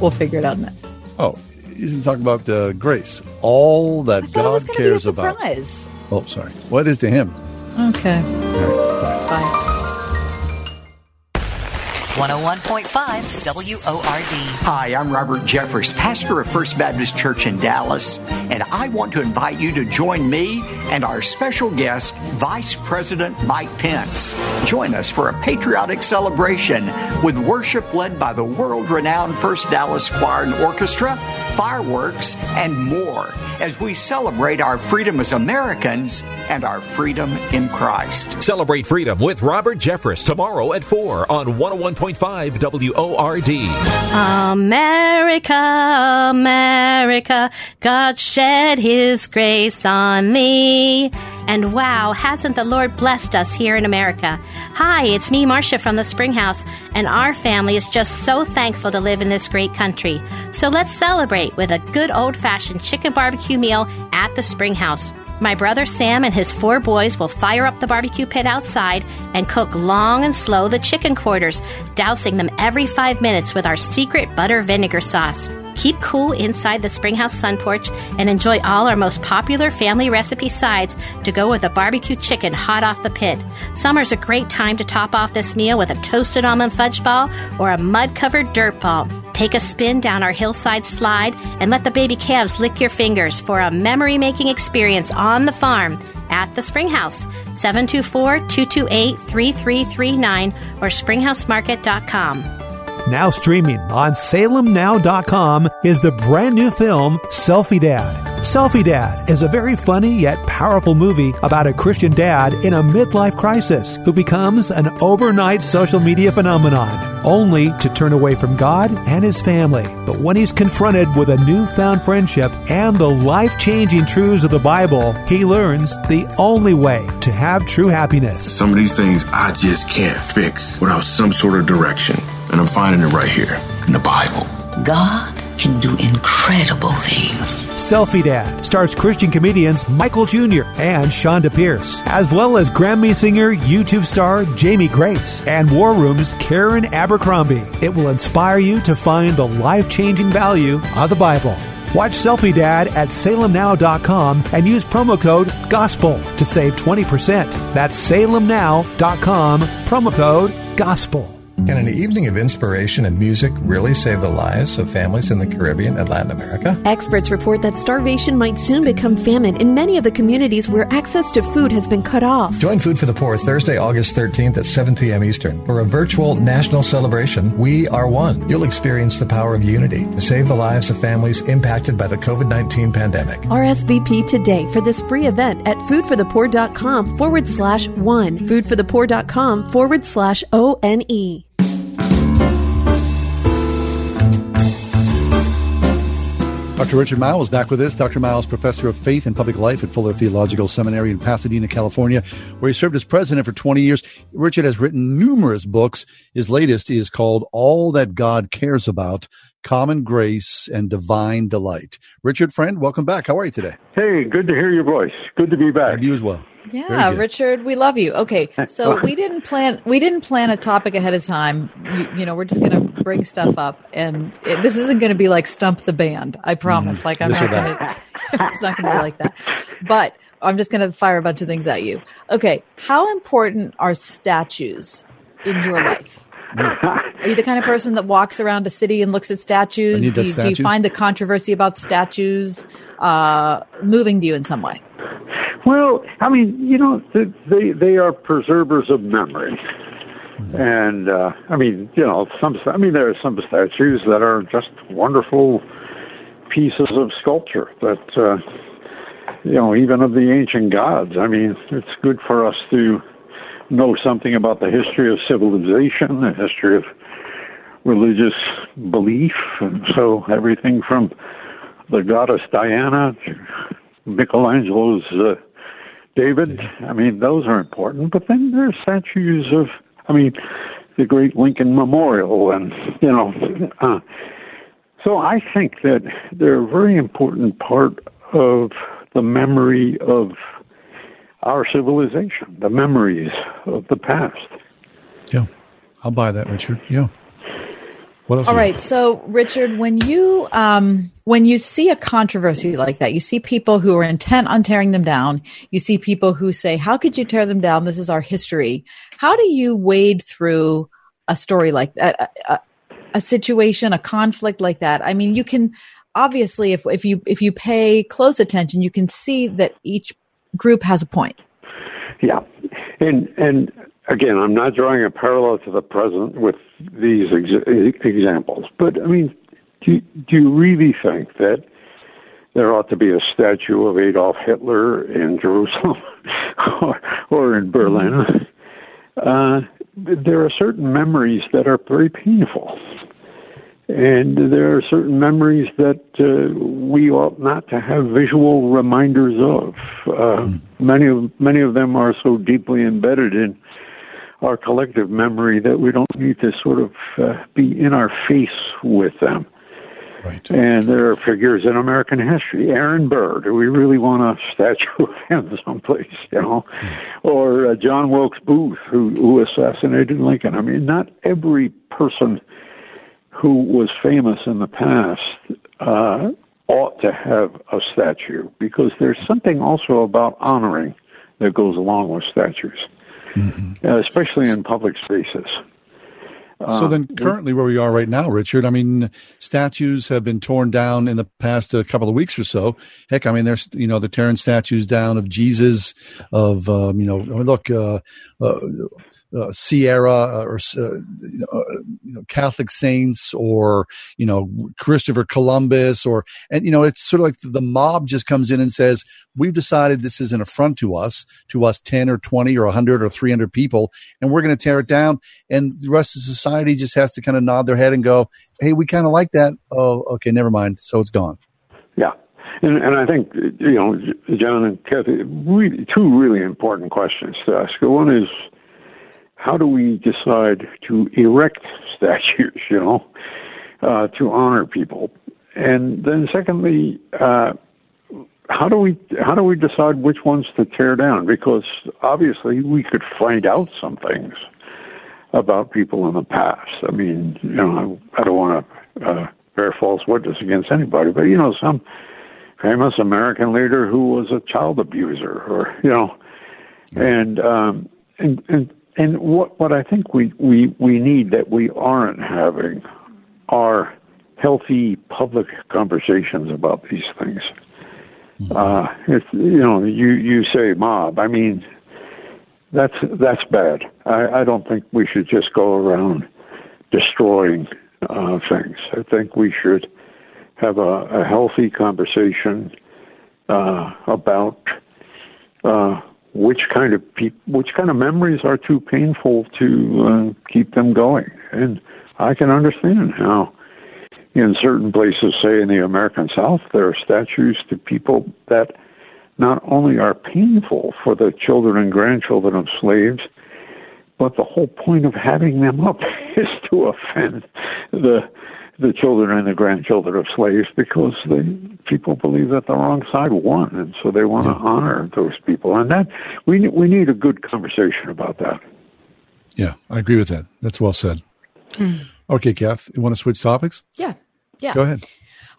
We'll figure it out next. Oh, he's going to talk about uh, grace, all that Thought it was God be a cares about. Oh, sorry. What is to him? Okay. Bye. 101.5 WORD. Hi, I'm Robert Jeffress, pastor of First Baptist Church in Dallas, and I want to invite you to join me and our special guest, Vice President Mike Pence. Join us for a patriotic celebration with worship led by the world renowned First Dallas Choir and Orchestra, fireworks, and more as we celebrate our freedom as Americans and our freedom in Christ. Celebrate freedom with Robert Jeffress tomorrow at 4 on 101.5 WORD. America, America, God shed his grace on thee. And wow, hasn't the Lord blessed us here in America? Hi, it's me, Marcia from the Springhouse, and our family is just so thankful to live in this great country. So let's celebrate with a good old fashioned chicken barbecue meal at the Springhouse. My brother Sam and his four boys will fire up the barbecue pit outside and cook long and slow the chicken quarters, dousing them every five minutes with our secret butter vinegar sauce. Keep cool inside the Springhouse Sun Porch and enjoy all our most popular family recipe sides to go with the barbecue chicken hot off the pit. Summer's a great time to top off this meal with a toasted almond fudge ball or a mud covered dirt ball. Take a spin down our hillside slide and let the baby calves lick your fingers for a memory making experience on the farm at the Springhouse. 724 228 3339 or springhousemarket.com. Now streaming on salemnow.com is the brand new film Selfie Dad. Selfie Dad is a very funny yet powerful movie about a Christian dad in a midlife crisis who becomes an overnight social media phenomenon, only to turn away from God and his family. But when he's confronted with a newfound friendship and the life changing truths of the Bible, he learns the only way to have true happiness. Some of these things I just can't fix without some sort of direction. And I'm finding it right here in the Bible. God can do incredible things. Selfie Dad stars Christian comedians Michael Jr. and Chonda Pierce, as well as Grammy singer, YouTube star Jamie Grace, and War Room's Karen Abercrombie. It will inspire you to find the life changing value of the Bible. Watch Selfie Dad at salemnow.com and use promo code GOSPEL to save 20%. That's salemnow.com, promo code GOSPEL. Can an evening of inspiration and music really save the lives of families in the Caribbean and Latin America? Experts report that starvation might soon become famine in many of the communities where access to food has been cut off. Join Food for the Poor Thursday, August 13th at 7 p.m. Eastern for a virtual national celebration. We are one. You'll experience the power of unity to save the lives of families impacted by the COVID 19 pandemic. RSVP today for this free event at foodforthepoor.com forward slash one. Foodforthepoor.com forward slash O N E. Dr. Richard Mouw's back with us. Dr. Mouw, professor of faith and public life at Fuller Theological Seminary in Pasadena, California, where he served as president for 20 years. Richard has written numerous books. His latest is called All That God Cares About Common Grace and Divine Delight. Richard, friend, welcome back. How are you today? Hey, good to hear your voice. Good to be back. You as well. Yeah, Richard, we love you. Okay, so we didn't plan we didn't plan a topic ahead of time. You, you know, we're just going to bring stuff up, and it, this isn't going to be like stump the band. I promise. Like I'm not going to. It's not going to be like that. But I'm just going to fire a bunch of things at you. Okay, how important are statues in your life? Are you the kind of person that walks around a city and looks at statues? Do you, do you find the controversy about statues uh, moving to you in some way? Well, I mean, you know, they they are preservers of memory, and uh, I mean, you know, some. I mean, there are some statues that are just wonderful pieces of sculpture that, uh, you know, even of the ancient gods. I mean, it's good for us to know something about the history of civilization, the history of religious belief, and so everything from the goddess Diana to Michelangelo's uh, David. I mean, those are important. But then there are statues of, I mean, the great Lincoln Memorial, and you know. Uh, so I think that they're a very important part of the memory of our civilization, the memories of the past. Yeah, I'll buy that, Richard. Yeah. What else? All right. So, Richard, when you um, when you see a controversy like that, you see people who are intent on tearing them down. You see people who say, "How could you tear them down? This is our history." How do you wade through a story like that, a, a situation, a conflict like that? I mean, you can obviously, if if you if you pay close attention, you can see that each group has a point. Yeah, and and again, I'm not drawing a parallel to the present with these ex- examples, but I mean, do you, do you really think that there ought to be a statue of Adolf Hitler in Jerusalem or, or in Berlin? Uh, there are certain memories that are very painful. And there are certain memories that uh, we ought not to have visual reminders of. Uh, mm. Many of many of them are so deeply embedded in our collective memory that we don't need to sort of uh, be in our face with them. Right. And there are figures in American history. Aaron Burr, do we really want a statue of him someplace, you know? Mm. Or uh, John Wilkes Booth, who, who assassinated Lincoln. I mean, not every person who was famous in the past uh, ought to have a statue because there's something also about honoring that goes along with statues mm-hmm. uh, especially in public spaces. So uh, then, currently, where we are right now, Richard, I mean, statues have been torn down in the past a couple of weeks or so. Heck, I mean, there's you know they're tearing statues down of Jesus, of um, you know, look, uh, uh, Serra uh, or uh, uh, you know Catholic saints or you know Christopher Columbus or and you know it's sort of like the mob just comes in and says we've decided this is an affront to us to us 10 or 20 or 100 or 300 people and we're going to tear it down. And the rest of society just has to kind of nod their head and go hey we kind of like that. Oh okay never mind. So it's gone. Yeah. And, and I think you know, John and Kathy, really, two really important questions to ask. One is, how do we decide to erect statues, you know, uh, to honor people? And then secondly, uh, how do we how do we decide which ones to tear down? Because obviously we could find out some things about people in the past. I mean, you know, I, I don't want to uh, bear false witness against anybody, but you know, some famous American leader who was a child abuser, or you know, and um, and and and what what I think we we we need that we aren't having are healthy public conversations about these things. Mm-hmm. Uh, it's you know you you say mob. I mean that's that's bad. I, I don't think we should just go around destroying uh, things. I think we should have a, a healthy conversation uh, about uh, which kind of pe- which kind of memories are too painful to uh, keep them going. And I can understand how, in certain places, say in the American South, there are statues to people that not only are painful for the children and grandchildren of slaves, but the whole point of having them up is to offend the the children and the grandchildren of slaves because the people believe that the wrong side won, and so they want to honor those people. And that we we need a good conversation about that. Yeah, I agree with that. That's well said. Mm. Okay, Kath, you want to switch topics? Yeah, yeah. Go ahead.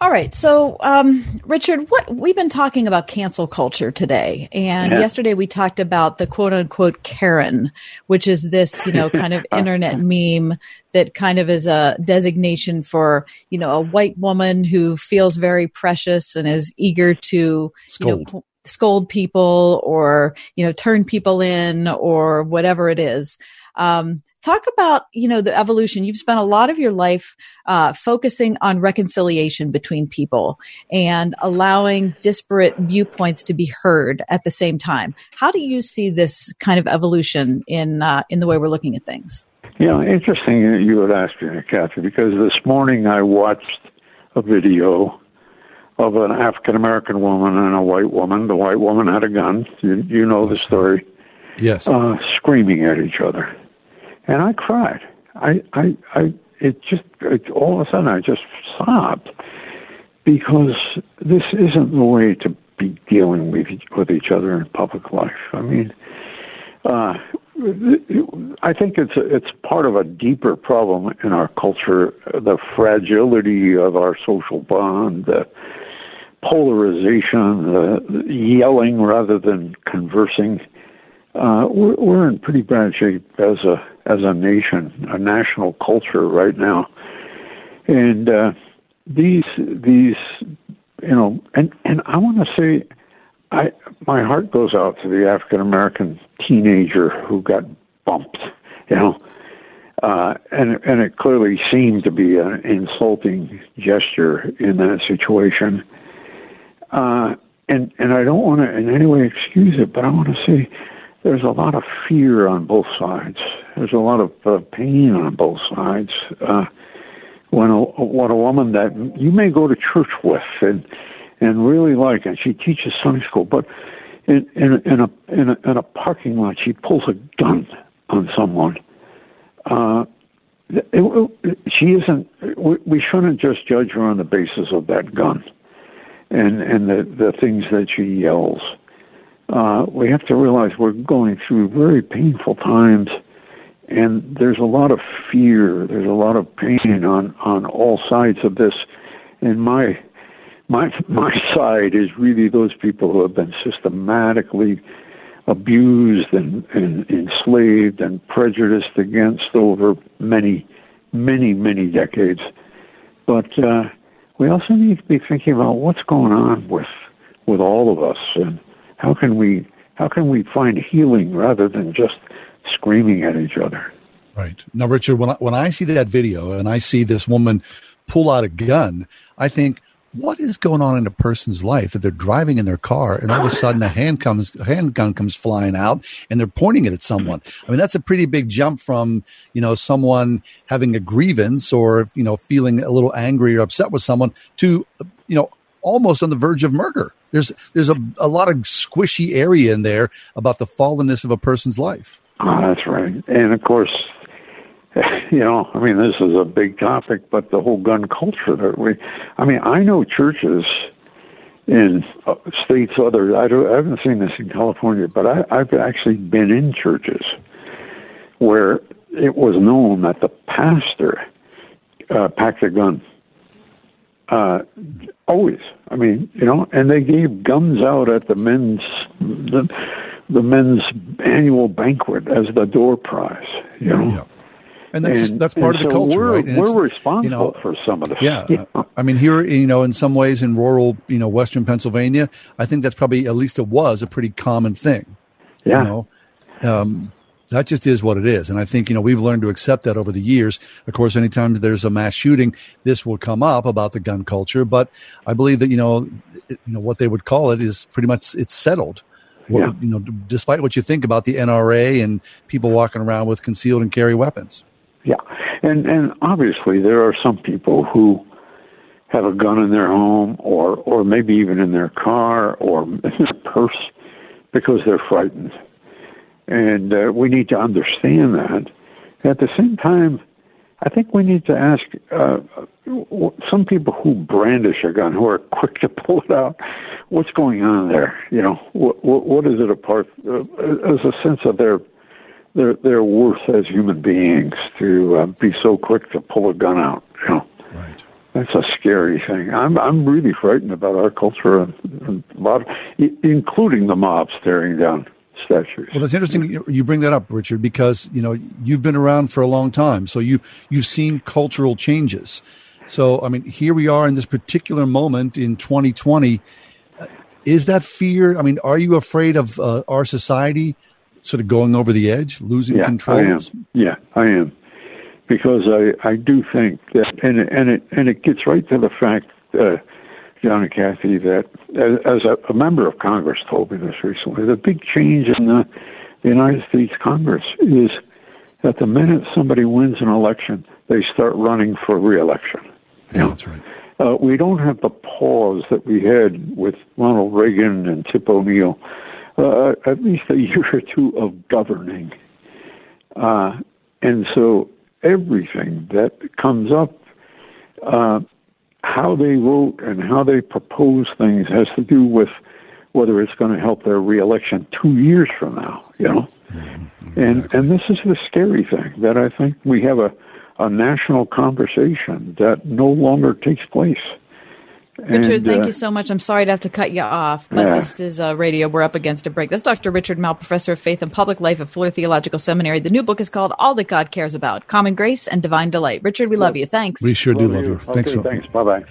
All right. So, um, Richard, what we've been talking about cancel culture today. And yeah. yesterday we talked about the quote unquote Karen, which is this, you know, kind of internet meme that kind of is a designation for, you know, a white woman who feels very precious and is eager to, scold. you know, scold people or, you know, turn people in or whatever it is. Um, Talk about, you know, the evolution. You've spent a lot of your life uh, focusing on reconciliation between people and allowing disparate viewpoints to be heard at the same time. How do you see this kind of evolution in uh, in the way we're looking at things? Yeah, interesting you would ask me, Kathy, because this morning I watched a video of an African American woman and a white woman. The white woman had a gun. You, you know the story. Yes. Uh, screaming at each other, and I cried. I, I, I. It just it, all of a sudden I just sobbed because this isn't the way to be dealing with each, with each other in public life. I mean, uh, I think it's it's part of a deeper problem in our culture: the fragility of our social bond, the polarization, the yelling rather than conversing. Uh, we're, we're in pretty bad shape as a as a nation, a national culture right now, and uh, these these you know, and and I want to say I my heart goes out to the African American teenager who got bumped, you know, uh, and and it clearly seemed to be an insulting gesture in that situation. Uh, and and I don't want to in any way excuse it, but I want to say there's a lot of fear on both sides. There's a lot of uh, pain on both sides. Uh, when a when a woman that you may go to church with and and really like, and she teaches Sunday school, but in in, in a in a in a parking lot, she pulls a gun on someone. Uh, it, it, she isn't. We, we shouldn't just judge her on the basis of that gun, and and the the things that she yells. Uh, we have to realize we're going through very painful times, and there's a lot of fear. There's a lot of pain on on all sides of this. And my my my side is really those people who have been systematically abused and, and enslaved and prejudiced against over many, many, many decades. But uh, we also need to be thinking about what's going on with with all of us and how can we how can we find healing rather than just screaming at each other. Right now, Richard. When I, when I see that video and I see this woman pull out a gun, I think, what is going on in a person's life that they're driving in their car and all of a sudden a hand comes a handgun comes flying out and they're pointing it at someone i mean that's a pretty big jump from you know someone having a grievance or you know feeling a little angry or upset with someone to you know almost on the verge of murder there's there's a, a lot of squishy area in there about the fallenness of a person's life oh, that's right and of course you know, I mean, this is a big topic, but the whole gun culture that we, I mean, I know churches in uh, states other, I, don't, I haven't seen this in California, but I, I've actually been in churches where it was known that the pastor uh, packed a gun. Uh, always. I mean, you know, and they gave guns out at the men's, the, the men's annual banquet as the door prize, you know. Yeah and that's and, that's part of the so culture. We're, right? we're responsible you know, for some of this. Yeah, yeah. I mean, here, you know, in some ways, in rural, you know, Western Pennsylvania, I think that's probably at least it was a pretty common thing. Yeah. You know, um, that just is what it is, and I think you know we've learned to accept that over the years. Of course, anytime there's a mass shooting, this will come up about the gun culture. But I believe that you know, it, you know what they would call it is pretty much it's settled. Yeah. You know, despite what you think about the NRA and people walking around with concealed and carry weapons. Yeah, and and obviously there are some people who have a gun in their home or or maybe even in their car or in their purse because they're frightened, and uh, we need to understand that. At the same time, I think we need to ask uh, some people who brandish a gun, who are quick to pull it out, what's going on there? You know, what what, what is it apart uh, as a sense of their their their worth as human beings to uh, be so quick to pull a gun out. You know, right. That's a scary thing. I'm I'm really frightened about our culture, and, and of, including the mob staring down statues. Well, that's interesting you bring that up, Richard, because you know you've been around for a long time, so you you've seen cultural changes. So, I mean, here we are in this particular moment in 2020. Is that fear? I mean, are you afraid of uh, our society sort of going over the edge, losing yeah, control? I am. Yeah, I am, because I I do think that, and and it and it gets right to the fact, uh, John and Kathy, that as, a, member of Congress told me this recently, the big change in the, the United States Congress is that the minute somebody wins an election, they start running for reelection. Yeah, that's right. Uh, we don't have the pause that we had with Ronald Reagan and Tip O'Neill, uh, at least a year or two of governing. Uh, and so everything that comes up, uh, how they vote and how they propose things has to do with whether it's going to help their reelection two years from now, you know? Mm-hmm. And and this is the scary thing that I think we have a, a national conversation that no longer takes place. Richard, And, thank uh, you so much. I'm sorry to have to cut you off, but Yeah. this is uh, radio. We're up against a break. That's Dr. Richard Mouw, Professor of Faith and Public Life at Fuller Theological Seminary. The new book is called All That God Cares About Common Grace and Divine Delight. Richard, we love you. Thanks. We sure do love you. Thanks Okay, so thanks. Bye bye.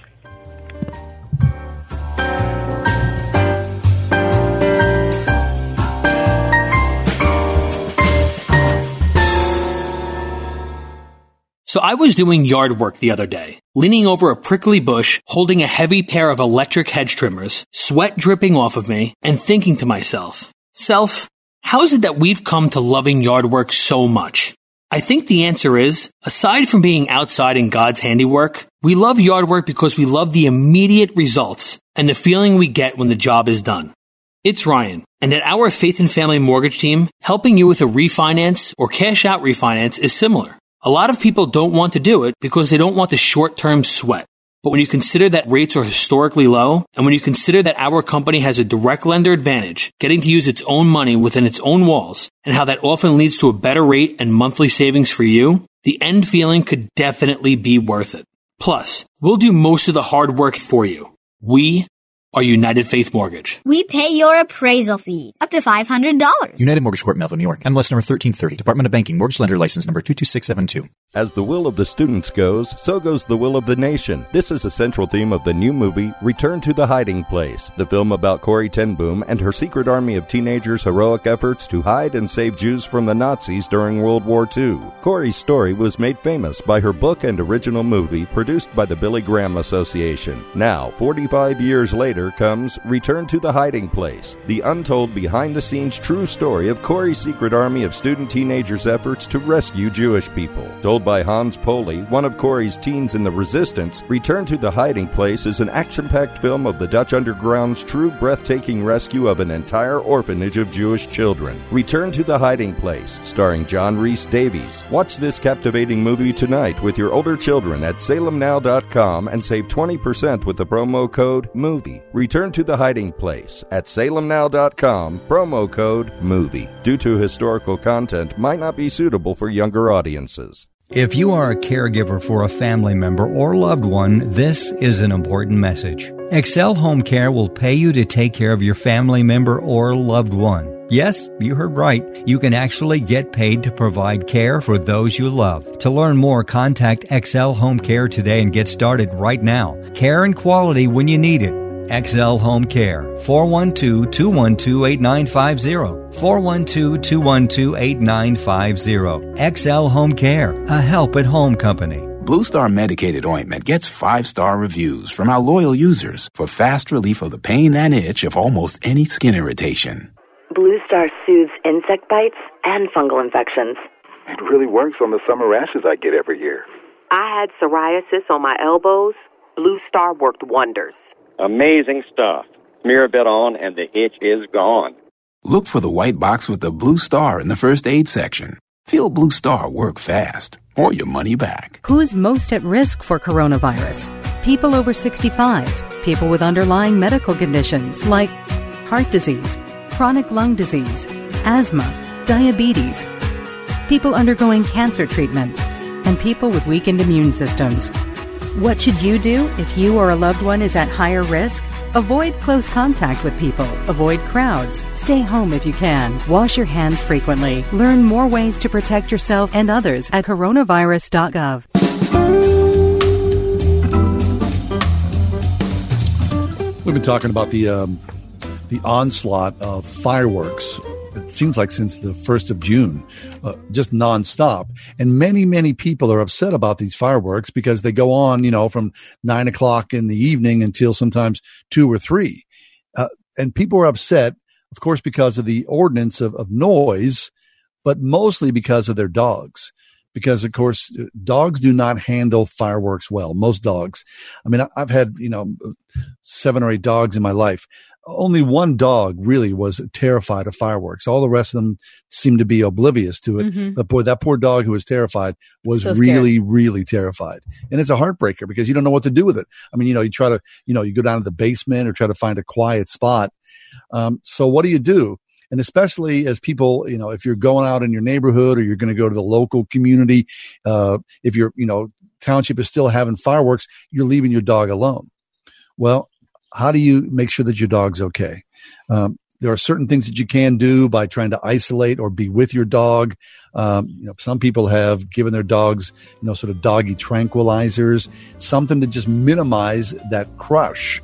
So I was doing yard work the other day, leaning over a prickly bush, holding a heavy pair of electric hedge trimmers, sweat dripping off of me, and thinking to myself, Self, how is it that we've come to loving yard work so much? I think the answer is, aside from being outside in God's handiwork, we love yard work because we love the immediate results and the feeling we get when the job is done. It's Ryan, and at our Faith and Family Mortgage team, helping you with a refinance or cash out refinance is similar. A lot of people don't want to do it because they don't want the short term sweat. But when you consider that rates are historically low, and when you consider that our company has a direct lender advantage, getting to use its own money within its own walls, and how that often leads to a better rate and monthly savings for you, the end feeling could definitely be worth it. Plus, we'll do most of the hard work for you. We are United Faith Mortgage. We pay your appraisal fees up to $500. United Mortgage Corp, Melville, New York. MLS number 1330. Department of Banking. Mortgage Lender License number 22672. As the will of the students goes, so goes the will of the nation. This is a central theme of the new movie, Return to the Hiding Place, the film about Corrie Ten Boom and her secret army of teenagers' heroic efforts to hide and save Jews from the Nazis during World War II. Corrie's story was made famous by her book and original movie produced by the Billy Graham Association. Now, 45 years later, comes Return to the Hiding Place, the untold behind the scenes true story of Corrie's secret army of student teenagers' efforts to rescue Jewish people. Told by Hans Poley, one of Corrie's teens in the resistance, Return to the Hiding Place is an action packed film of the Dutch Underground's true breathtaking rescue of an entire orphanage of Jewish children. Return to the Hiding Place, starring John Rhys-Davies. Watch this captivating movie tonight with your older children at salemnow.com and save 20% with the promo code MOVIE. Return to the Hiding Place at salemnow.com, promo code MOVIE. Due to historical content, might not be suitable for younger audiences. If you are a caregiver for a family member or loved one, this is an important message. Excel Home Care will pay you to take care of your family member or loved one. Yes, you heard right. You can actually get paid to provide care for those you love. To learn more, contact Excel Home Care today and get started right now. Care and quality when you need it. XL Home Care, 412-212-8950, 412-212-8950. XL Home Care, a help at home company. Blue Star medicated ointment gets five-star reviews from our loyal users for fast relief of the pain and itch of almost any skin irritation. Blue Star soothes insect bites and fungal infections. It really works on the summer rashes I get every year. I had psoriasis on my elbows. Blue Star worked wonders. Amazing stuff. Smear a bit on and the itch is gone. Look for the white box with the blue star in the first aid section. Feel Blue Star work fast or your money back. Who's most at risk for coronavirus? People over 65, people with underlying medical conditions like heart disease, chronic lung disease, asthma, diabetes, people undergoing cancer treatment, and people with weakened immune systems. What should you do if you or a loved one is at higher risk? Avoid close contact with people. Avoid crowds. Stay home if you can. Wash your hands frequently. Learn more ways to protect yourself and others at coronavirus.gov. We've been talking about the um, the onslaught of fireworks it seems like since the 1st of June, uh, just nonstop. And many, many people are upset about these fireworks because they go on, you know, from nine o'clock in the evening until sometimes two or three. Uh, and people are upset, of course, because of the ordinance of, of noise, but mostly because of their dogs because of course dogs do not handle fireworks well most dogs i mean i've had you know seven or eight dogs in my life only one dog really was terrified of fireworks. All the rest of them seemed to be oblivious to it. Mm-hmm. but boy that poor dog who was terrified was So really really terrified. And it's a heartbreaker because you don't know what to do with it. I mean you know you try to you know you go down to the basement or try to find a quiet spot. Um, so what do you do? And especially as people you know if you're going out in your neighborhood or you're going to go to the local community uh, if you're you know township is still having fireworks you're leaving your dog alone. Well how do you make sure that your dog's okay um, there are certain things that you can do by trying to isolate or be with your dog. Um, you know, some people have given their dogs, you know, sort of doggy tranquilizers, something to just minimize that crush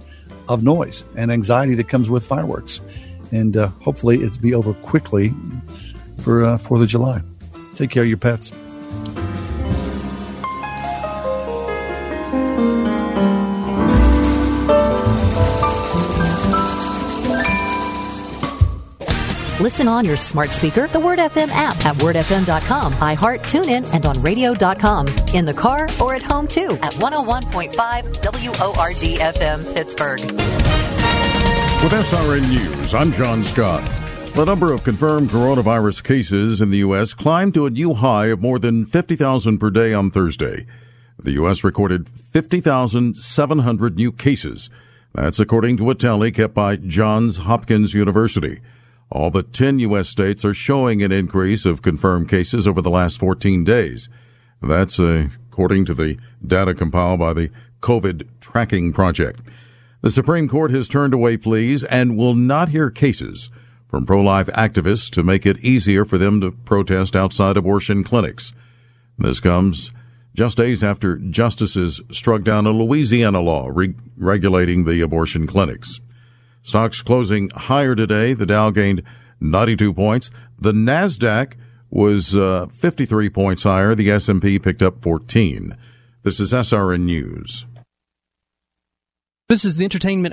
of noise and anxiety that comes with fireworks. And uh, hopefully, it'll be over quickly for uh, Fourth of July. Take care of your pets. Listen on your smart speaker, the Word FM app at wordfm.com, iHeart, TuneIn, and on radio.com. In the car or at home too at 101.5 WORD FM Pittsburgh. With SRN News, I'm John Scott. The number of confirmed coronavirus cases in the U.S. climbed to a new high of more than 50,000 per day on Thursday. The U.S. recorded 50,700 new cases. That's according to a tally kept by Johns Hopkins University. All but 10 U.S. states are showing an increase of confirmed cases over the last 14 days. That's uh, according to the data compiled by the COVID Tracking Project. The Supreme Court has turned away pleas and will not hear cases from pro-life activists to make it easier for them to protest outside abortion clinics. This comes just days after justices struck down a Louisiana law re- regulating the abortion clinics. Stocks closing higher today. The Dow gained 92 points. The Nasdaq was uh, 53 points higher. The S&P picked up 14. This is SRN News. This is the entertainment.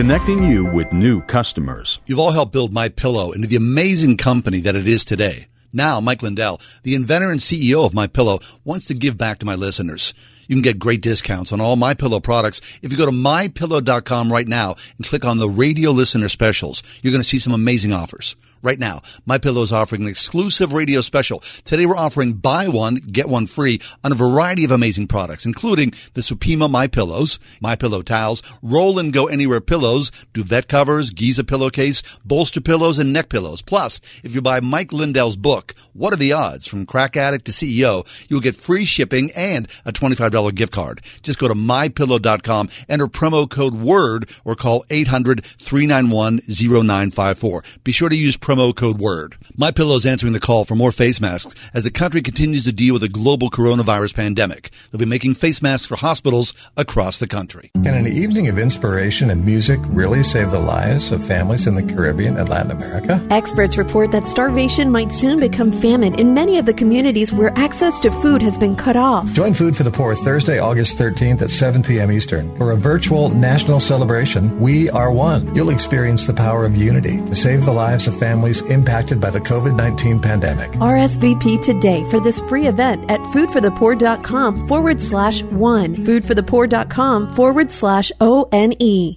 Connecting you with new customers. You've all helped build My Pillow into the amazing company that it is today. Now, Mike Lindell, the inventor and CEO of My Pillow, wants to give back to my listeners. You can get great discounts on all My Pillow products if you go to mypillow.com right now and click on the radio listener specials. You're going to see some amazing offers. Right now, My Pillow is offering an exclusive radio special. Today we're offering buy one, get one free on a variety of amazing products, including the Supima My Pillows, My Pillow towels, roll and go anywhere pillows, duvet covers, Giza pillowcase, bolster pillows, and neck pillows. Plus, if you buy Mike Lindell's book, What Are the Odds? From Crack Addict to CEO, you'll get free shipping and a $25 gift card. Just go to mypillow.com, enter promo code WORD, or call 800-391-0954. Be sure to use promo code WORD. My Pillow is answering the call for more face masks as the country continues to deal with a global coronavirus pandemic. They'll be making face masks for hospitals across the country. Can an evening of inspiration and music really save the lives of families in the Caribbean and Latin America? Experts report that starvation might soon become famine in many of the communities where access to food has been cut off. Join Food for the Poor Thursday, August 13th at 7 p.m. Eastern for a virtual national celebration. We are one. You'll experience the power of unity to save the lives of families impacted by the COVID 19 pandemic. RSVP today for this free event at foodforthepoor.com forward slash one. Foodforthepoor.com forward slash O N E.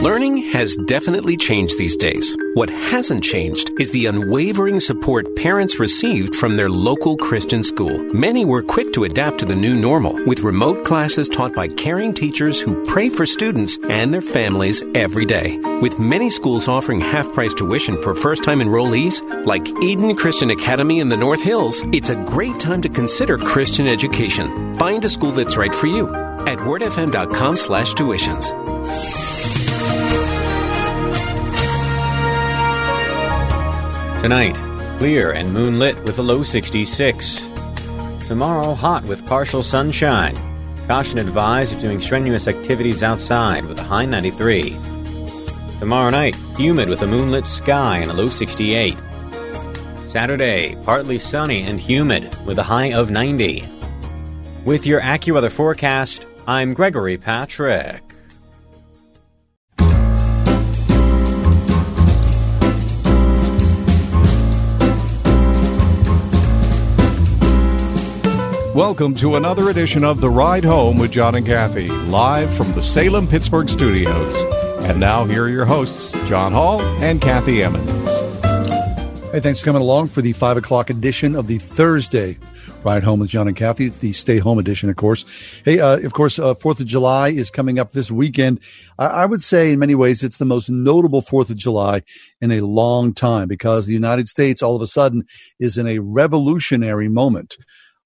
Learning has definitely changed these days. What hasn't changed is the unwavering support parents received from their local Christian school. Many were quick to adapt to the new normal with remote classes taught by caring teachers who pray for students and their families every day. With many schools offering half price tuition for first time enrollees, like Eden Christian Academy in the North Hills, it's a great time to consider Christian education. Find a school that's right for you at wordfm.com slash tuitions. Tonight, clear and moonlit with a low 66. Tomorrow, hot with partial sunshine. Caution advised if doing strenuous activities outside with a high 93. Tomorrow night, humid with a moonlit sky and a low 68. Saturday, partly sunny and humid with a high of 90. With your AccuWeather forecast, I'm Gregory Patrick. Welcome to another edition of The Ride Home with John and Kathy, live from the Salem Pittsburgh studios. And now, here are your hosts, John Hall and Kathy Emmons. Hey, thanks for coming along for the 5 o'clock edition of the Thursday Ride Home with John and Kathy. It's the Stay Home edition, of course. Hey, uh, of course, uh, 4th of July is coming up this weekend. I-, I would say, in many ways, it's the most notable 4th of July in a long time because the United States all of a sudden is in a revolutionary moment.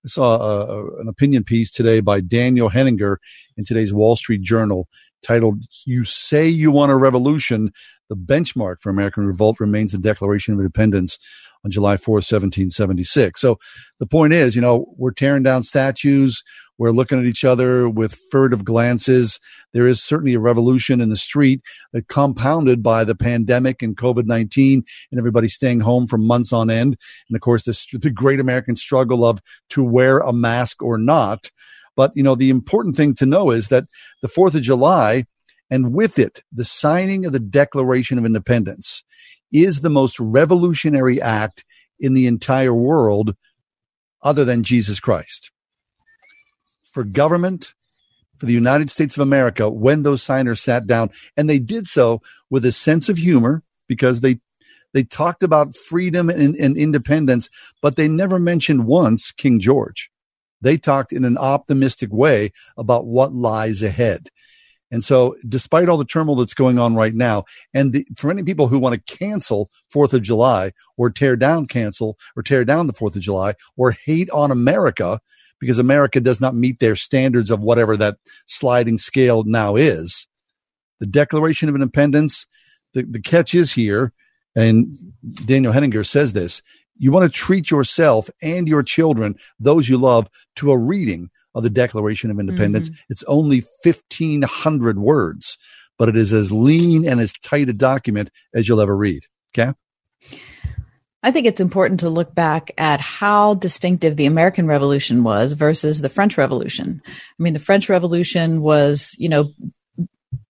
I saw a, an opinion piece today by Daniel Henninger in today's Wall Street Journal titled, You Say You Want a Revolution. The benchmark for American revolt remains the Declaration of Independence on July 4th, 1776. So the point is, you know, we're tearing down statues. We're looking at each other with furtive glances. There is certainly a revolution in the street uh, compounded by the pandemic and COVID-19 and everybody staying home for months on end. And of course, this, the great American struggle of to wear a mask or not. But, you know, the important thing to know is that the 4th of July and with it, the signing of the Declaration of Independence is the most revolutionary act in the entire world other than Jesus Christ. For government, for the United States of America, when those signers sat down, and they did so with a sense of humor because they they talked about freedom and, and independence, but they never mentioned once King George. They talked in an optimistic way about what lies ahead. And so, despite all the turmoil that's going on right now, and the, for many people who want to cancel Fourth of July or tear down cancel or tear down the Fourth of July or hate on America because America does not meet their standards of whatever that sliding scale now is, the Declaration of Independence, the, the catch is here, and Daniel Henninger says this. You want to treat yourself and your children, those you love, to a reading of the Declaration of Independence. Mm-hmm. It's only 1,500 words, but it is as lean and as tight a document as you'll ever read. Okay. I think it's important to look back at how distinctive the American Revolution was versus the French Revolution. I mean, the French Revolution was, you know,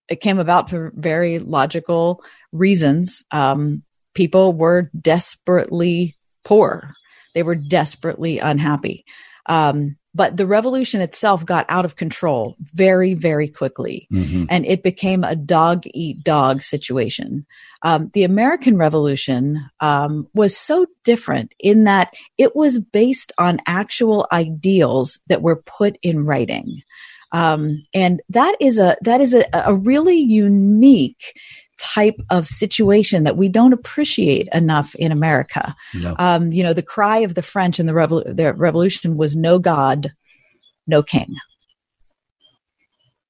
it came about for very logical reasons. Um, people were desperately poor. They were desperately unhappy. Um, but the revolution itself got out of control very, very quickly. Mm-hmm. And it became a dog eat dog situation. Um, the American Revolution um, was so different in that it was based on actual ideals that were put in writing. Um, and that is a that is a, a really unique type of situation that we don't appreciate enough in America. No. Um, you know, the cry of the French in the, revol- the revolution was no God, no king.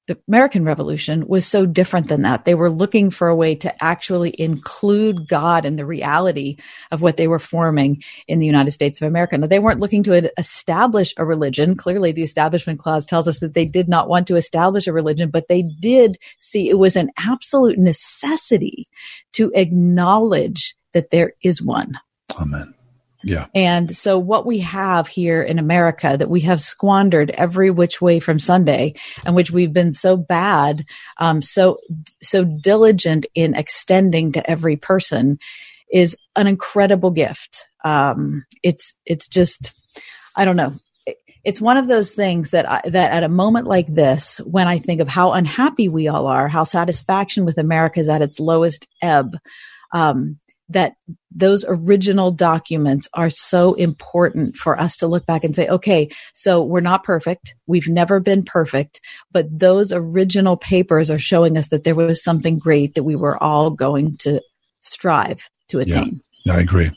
The American Revolution was so different than that. They were looking for a way to actually include God in the reality of what they were forming in the United States of America. Now, they weren't looking to establish a religion. Clearly, the Establishment Clause tells us that they did not want to establish a religion, but they did see it was an absolute necessity to acknowledge that there is one. Amen. Yeah. And so what we have here in America that we have squandered every which way from Sunday and which we've been so bad, um, so, so diligent in extending to every person is an incredible gift. Um, it's it's just I don't know. It's one of those things that I, that at a moment like this, when I think of how unhappy we all are, how satisfaction with America is at its lowest ebb, um, that those original documents are so important for us to look back and say, okay, so we're not perfect. We've never been perfect, but those original papers are showing us that there was something great that we were all going to strive to attain. Yeah, I agree.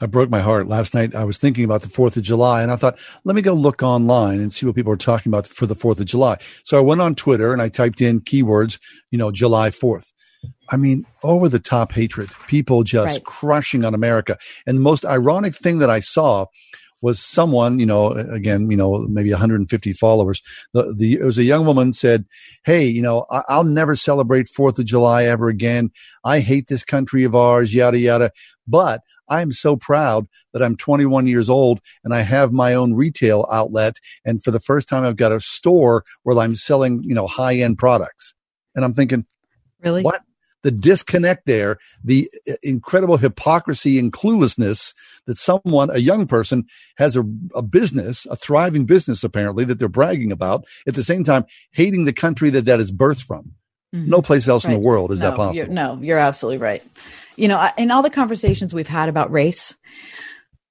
I broke my heart last night. I was thinking about the 4th of July and I thought, let me go look online and see what people are talking about for the 4th of July. So I went on Twitter and I typed in keywords, you know, July 4th. I mean, over the top hatred, people just right. crushing on America. And the most ironic thing that I saw was someone, you know, again, you know, maybe 150 followers. The, the it was a young woman said, "Hey, you know, I, I'll never celebrate Fourth of July ever again. I hate this country of ours, yada yada. But I'm so proud that I'm 21 years old and I have my own retail outlet. And for the first time, I've got a store where I'm selling, you know, high end products. And I'm thinking, really, what? The disconnect there, the uh, incredible hypocrisy and cluelessness that someone, a young person, has a, a business, a thriving business apparently that they're bragging about, at the same time hating the country that that is birthed from. Mm-hmm. No place else right. in the world is no, that possible. You're, no, you're absolutely right. You know, in all the conversations we've had about race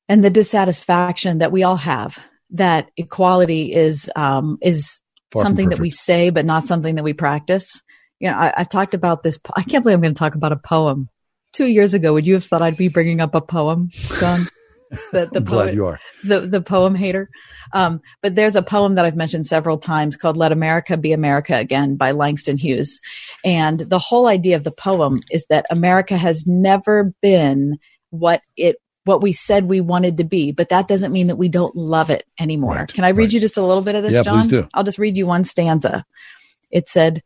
and the dissatisfaction that we all have, that equality is um, is Far something that we say, but not something that we practice you know, I, have talked about this. I can't believe I'm going to talk about a poem. Two years ago, would you have thought I'd be bringing up a poem, John? The, the I'm poet, glad you are. The, the poem hater. Um, but there's a poem that I've mentioned several times called Let America Be America Again by Langston Hughes. And the whole idea of the poem is that America has never been what it what we said we wanted to be, but that doesn't mean that we don't love it anymore. Right, Can I read right. you just a little bit of this, yeah, John? Please do. I'll just read you one stanza. It said,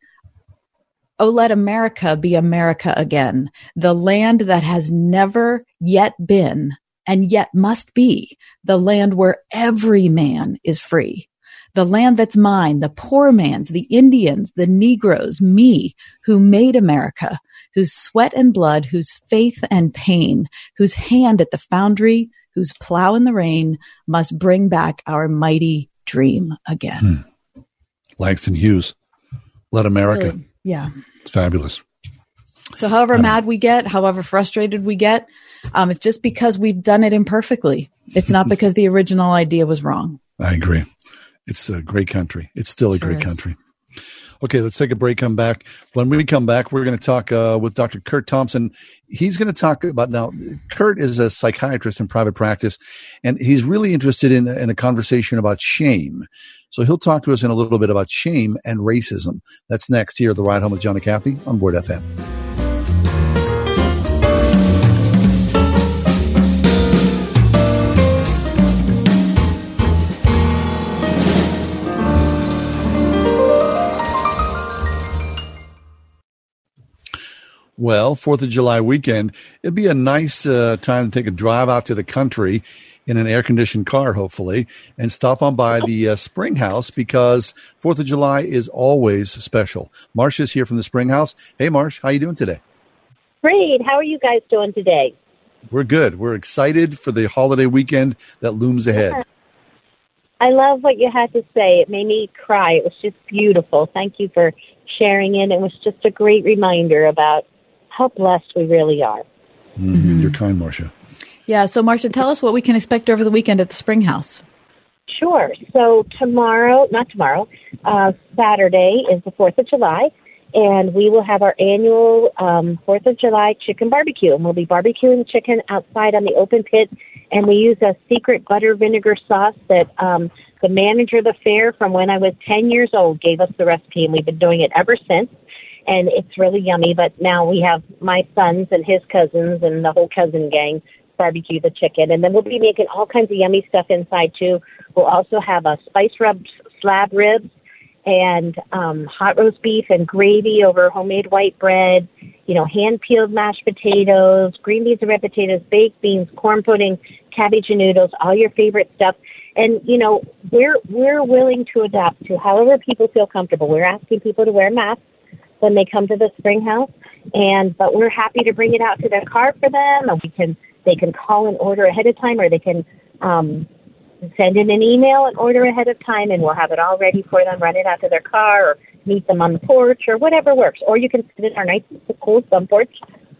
Oh, let America be America again, the land that has never yet been and yet must be, the land where every man is free. The land that's mine, the poor man's, the Indians, the Negroes, me, who made America, whose sweat and blood, whose faith and pain, whose hand at the foundry, whose plow in the rain must bring back our mighty dream again. Hmm. Langston Hughes, let America. Really? Yeah. It's fabulous. So, however um, mad we get, however frustrated we get, um, it's just because we've done it imperfectly. It's not because the original idea was wrong. I agree. It's a great country. It's still a sure great is. country. Okay, let's take a break. Come back. When we come back, we're going to talk uh, with Dr. Curt Thompson. He's going to talk about now. Curt is a psychiatrist in private practice, and he's really interested in, in a conversation about shame. So he'll talk to us in a little bit about shame and racism. That's next here, the ride home with John and Kathy on Word FM. Well, Fourth of July weekend, it'd be a nice uh, time to take a drive out to the country in an air conditioned car, hopefully, and stop on by the uh, Spring House because Fourth of July is always special. Marcia's here from the Spring House. Hey, Marsh, how you doing today? Great. How are you guys doing today? We're good. We're excited for the holiday weekend that looms ahead. Yeah. I love what you had to say. It made me cry. It was just beautiful. Thank you for sharing it. It was just a great reminder about how blessed we really are. Mm-hmm. You're kind, Marcia. Yeah. So, Marcia, tell us what we can expect over the weekend at the Spring House. Sure. So, tomorrow, not tomorrow, uh, Saturday is the 4th of July, and we will have our annual um, 4th of July chicken barbecue. And we'll be barbecuing chicken outside on the open pit, and we use a secret butter vinegar sauce that um, the manager of the fair from when I was 10 years old gave us the recipe, and we've been doing it ever since. And it's really yummy, but now we have my sons and his cousins and the whole cousin gang barbecue the chicken. And then we'll be making all kinds of yummy stuff inside too. We'll also have a spice rub slab ribs and um, hot roast beef and gravy over homemade white bread, you know, hand peeled mashed potatoes, green beans and red potatoes, baked beans, corn pudding, cabbage and noodles, all your favorite stuff. And you know, we're we're willing to adapt to however people feel comfortable. We're asking people to wear masks when they come to the spring house And but we're happy to bring it out to their car for them, and we can they can call and order ahead of time, or they can um, send in an email and order ahead of time, and we'll have it all ready for them. Run it out to their car, or meet them on the porch, or whatever works. Or you can sit in our nice, cool sun porch,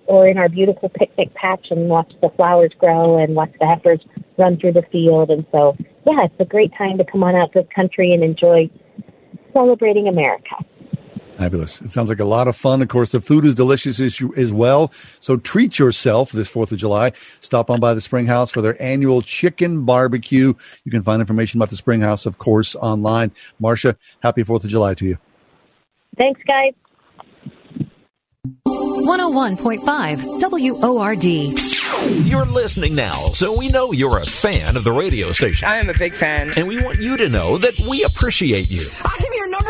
or in our beautiful picnic patch and watch the flowers grow and watch the heifers run through the field. And so, yeah, it's a great time to come on out to the country and enjoy celebrating America. Fabulous. It sounds like a lot of fun. Of course, the food is delicious as, you, as well. So treat yourself this 4th of July. Stop on by the Spring House for their annual chicken barbecue. You can find information about the Spring House, of course, online. Marcia, happy 4th of July to you. Thanks, guys. 101.5 WORD. You're listening now, so we know you're a fan of the radio station. I am a big fan. And we want you to know that we appreciate you. I'm your number one fan.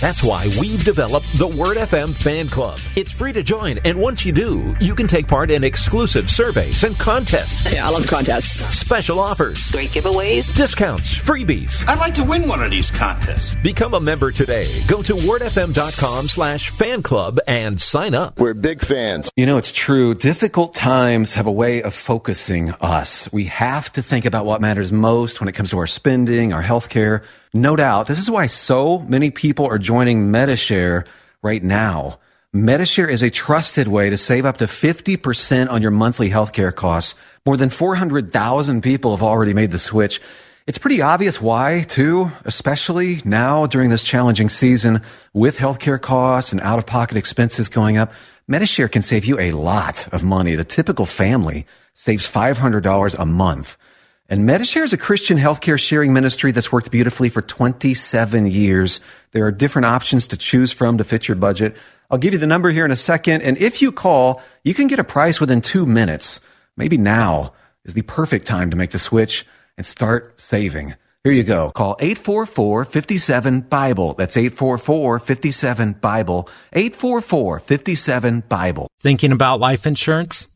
That's why we've developed the Word FM Fan Club. It's free to join, and once you do, you can take part in exclusive surveys and contests. Yeah, I love contests. Special offers. Great giveaways. Discounts. Freebies. I'd like to win one of these contests. Become a member today. Go to wordfm.com slash fan club and sign up. We're big fans. You know, it's true. Difficult times have a way of focusing us. We have to think about what matters most when it comes to our spending, our health care. No doubt. This is why so many people are joining Medi-Share right now. Medi-Share is a trusted way to save up to 50% on your monthly healthcare costs. More than 400,000 people have already made the switch. It's pretty obvious why, too, especially now during this challenging season with healthcare costs and out of pocket expenses going up. Medi-Share can save you a lot of money. The typical family saves $500 a month. And Medi-Share is a Christian healthcare sharing ministry that's worked beautifully for 27 years. There are different options to choose from to fit your budget. I'll give you the number here in a second. And if you call, you can get a price within two minutes. Maybe now is the perfect time to make the switch and start saving. Here you go. Call 844-57-BIBLE. That's 844-57-BIBLE. 844-57-BIBLE. Thinking about life insurance?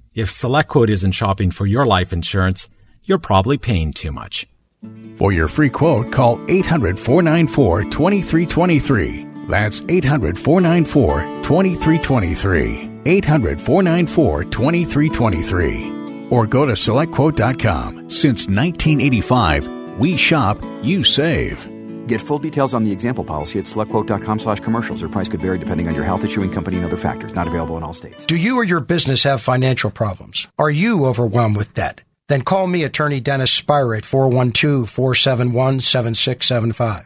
if SelectQuote isn't shopping for your life insurance, you're probably paying too much. For your free quote, call 800 494 2323. That's 800 494 2323. 800 494 2323. Or go to selectquote.com. Since 1985, we shop, you save. Get full details on the example policy at selectquote.com slash commercials. Or price could vary depending on your health issuing company and other factors. Not available in all states. Do you or your business have financial problems? Are you overwhelmed with debt? Then call me, attorney Dennis Spyra at 412-471-7675.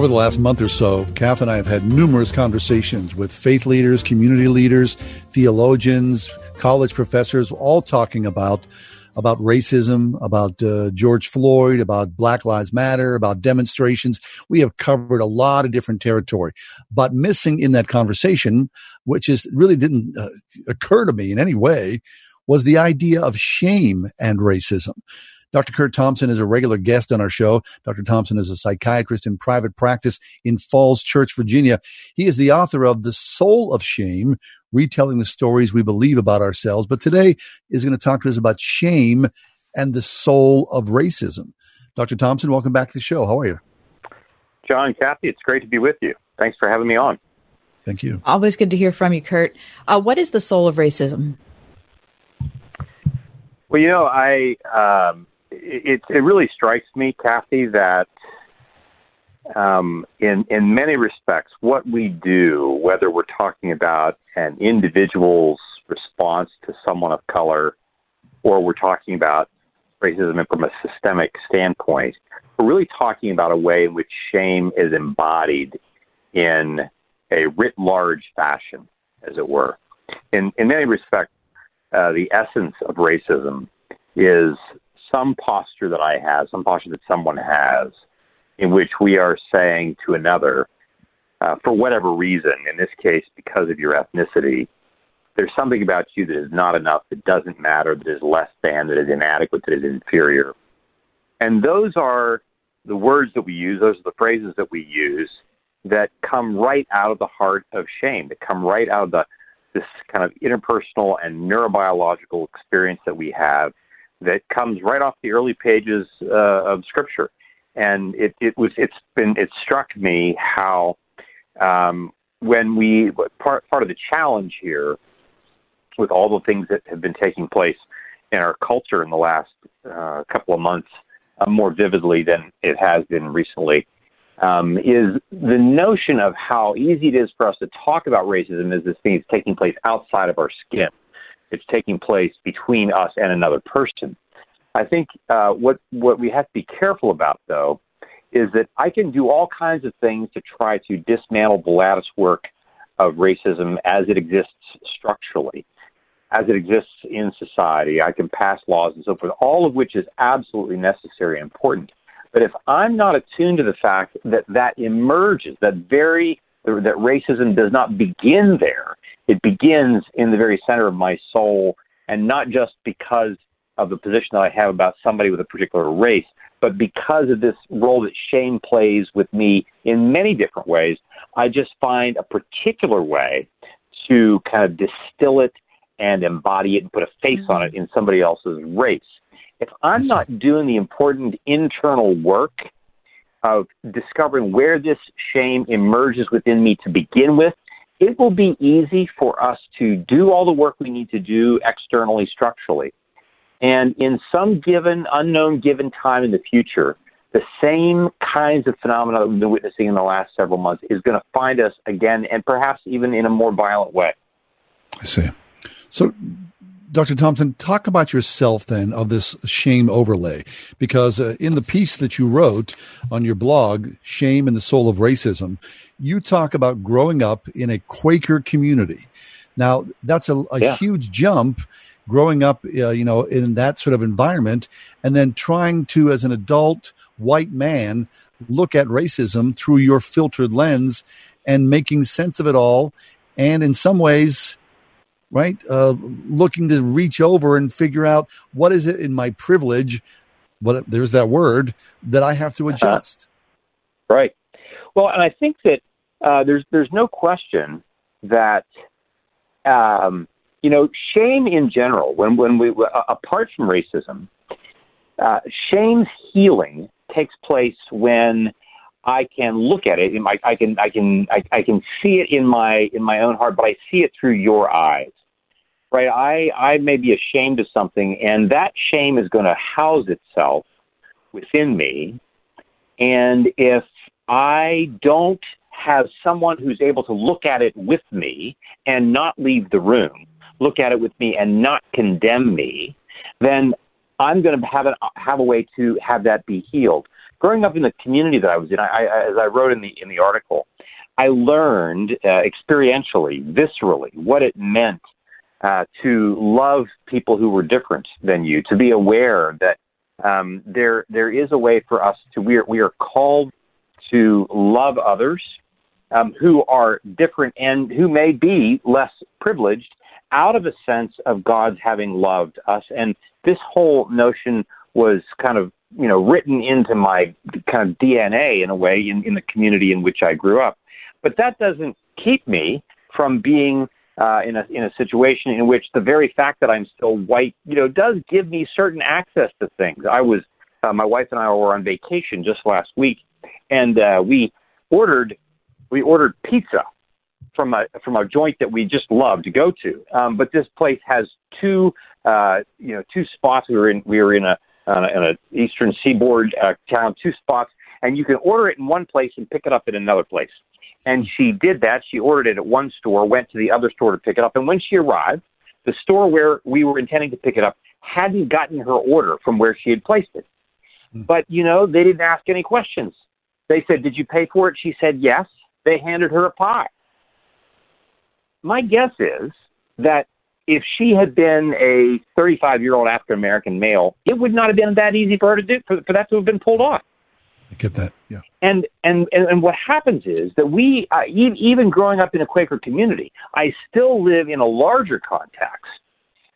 Over the last month or so, Kath and I have had numerous conversations with faith leaders, community leaders, theologians, college professors, all talking about about racism, about uh, George Floyd, about Black Lives Matter, about demonstrations. We have covered a lot of different territory, but missing in that conversation, which is really didn't uh, occur to me in any way, was the idea of shame and racism. Dr. Curt Thompson is a regular guest on our show. Dr. Thompson is a psychiatrist in private practice in Falls Church, Virginia. He is the author of The Soul of Shame, retelling the stories we believe about ourselves. But today is going to talk to us about shame and the soul of racism. Dr. Thompson, welcome back to the show. How are you? John, Kathy, it's great to be with you. Thanks for having me on. Thank you. Always good to hear from you, Curt. Uh, what is the soul of racism? Well, you know, I um, it it really strikes me, Kathy, that um, in in many respects, what we do, whether we're talking about an individual's response to someone of color, or we're talking about racism from a systemic standpoint, we're really talking about a way in which shame is embodied in a writ large fashion, as it were. In, in many respects, uh, the essence of racism is some posture that I have, some posture that someone has, in which we are saying to another, uh, for whatever reason, in this case, because of your ethnicity, there's something about you that is not enough, that doesn't matter, that is less than, that is inadequate, that is inferior. And those are the words that we use, those are the phrases that we use that come right out of the heart of shame, that come right out of the this kind of interpersonal and neurobiological experience that we have that comes right off the early pages uh, of scripture. And it, it was it's been it struck me how um, when we part part of the challenge here with all the things that have been taking place in our culture in the last uh, couple of months uh, more vividly than it has been recently um, is the notion of how easy it is for us to talk about racism as this thing is taking place outside of our skin. It's taking place between us and another person. I think uh, what what we have to be careful about, though, is that I can do all kinds of things to try to dismantle the lattice work of racism as it exists structurally, as it exists in society. I can pass laws and so forth, all of which is absolutely necessary and important. But if I'm not attuned to the fact that that emerges, that very that racism does not begin there, it begins in the very center of my soul, and not just because of the position that I have about somebody with a particular race, but because of this role that shame plays with me in many different ways, I just find a particular way to kind of distill it and embody it and put a face mm-hmm. on it in somebody else's race if I'm not doing the important internal work of discovering where this shame emerges within me to begin with, it will be easy for us to do all the work we need to do externally, structurally. And in some given, unknown given time in the future, the same kinds of phenomena that we've been witnessing in the last several months is going to find us again, and perhaps even in a more violent way. I see. So, Dr. Thompson, talk about yourself then of this shame overlay, because uh, in the piece that you wrote on your blog, Shame and the Soul of Racism, you talk about growing up in a Quaker community. Now, that's a, a yeah. huge jump growing up, uh, you know, in that sort of environment, and then trying to, as an adult white man, look at racism through your filtered lens and making sense of it all. And in some ways, right? Uh, looking to reach over and figure out what is it in my privilege, what there's that word that I have to uh-huh. adjust. Uh, right. Well, and I think that uh, there's there's no question that um, you know shame in general, when when we uh, apart from racism, uh, shame's healing takes place when I can look at it. In My, I can I can I, I can see it in my in my own heart, but I see it through your eyes right? I, I may be ashamed of something, and that shame is going to house itself within me. And if I don't have someone who's able to look at it with me and not leave the room, look at it with me and not condemn me, then I'm going to have a, have a way to have that be healed. Growing up in the community that I was in, I, I, as I wrote in the in the article, I learned uh, experientially, viscerally, what it meant uh, to love people who were different than you, to be aware that um, there there is a way for us to we are we are called to love others um, who are different and who may be less privileged out of a sense of God's having loved us. And this whole notion was kind of you know written into my kind of DNA in a way in, in the community in which I grew up. But that doesn't keep me from being uh, in a in a situation in which the very fact that I'm still white, you know, does give me certain access to things. I was uh, my wife and I were on vacation just last week, and uh, we ordered we ordered pizza from a from a joint that we just love to go to. Um, but this place has two uh, you know two spots. We were in we were in a uh, in a eastern seaboard uh, town, two spots, and you can order it in one place and pick it up in another place. And she did that. She ordered it at one store, went to the other store to pick it up. And when she arrived, the store where we were intending to pick it up hadn't gotten her order from where she had placed it. Hmm. But, you know, they didn't ask any questions. They said, Did you pay for it? She said, Yes. They handed her a pie. My guess is that if she had been a 35 year old African American male, it would not have been that easy for her to do, for, for that to have been pulled off. I get that. Yeah. And and and, and what happens is that we, uh, even growing up in a Quaker community, I still live in a larger context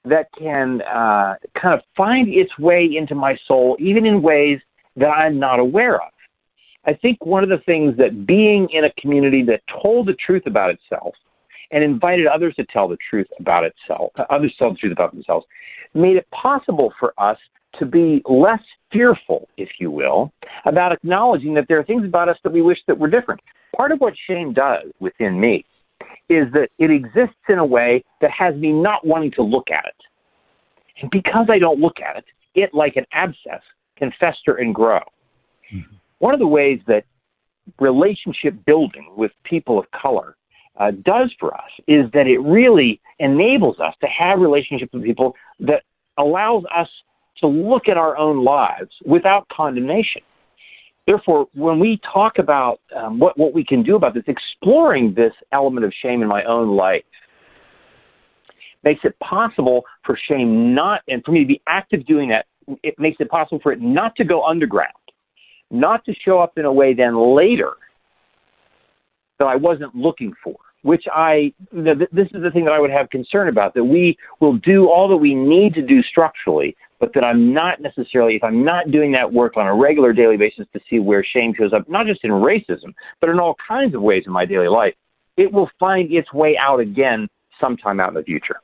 that can uh, kind of find its way into my soul, even in ways that I'm not aware of. I think one of the things that being in a community that told the truth about itself and invited others to tell the truth about itself, uh, others tell the truth about themselves, made it possible for us to be less fearful, if you will, about acknowledging that there are things about us that we wish that were different. Part of what shame does within me is that it exists in a way that has me not wanting to look at it. And because I don't look at it, it, like an abscess, can fester and grow. One of the ways that relationship building with people of color uh, does for us is that it really enables us to have relationships with people that allows us to look at our own lives without condemnation. Therefore, when we talk about um, what, what we can do about this, exploring this element of shame in my own life makes it possible for shame not, and for me to be active doing that, it makes it possible for it not to go underground, not to show up in a way then later that I wasn't looking for. Which I, this is the thing that I would have concern about that we will do all that we need to do structurally, but that I'm not necessarily, if I'm not doing that work on a regular daily basis to see where shame shows up, not just in racism, but in all kinds of ways in my daily life, it will find its way out again sometime out in the future.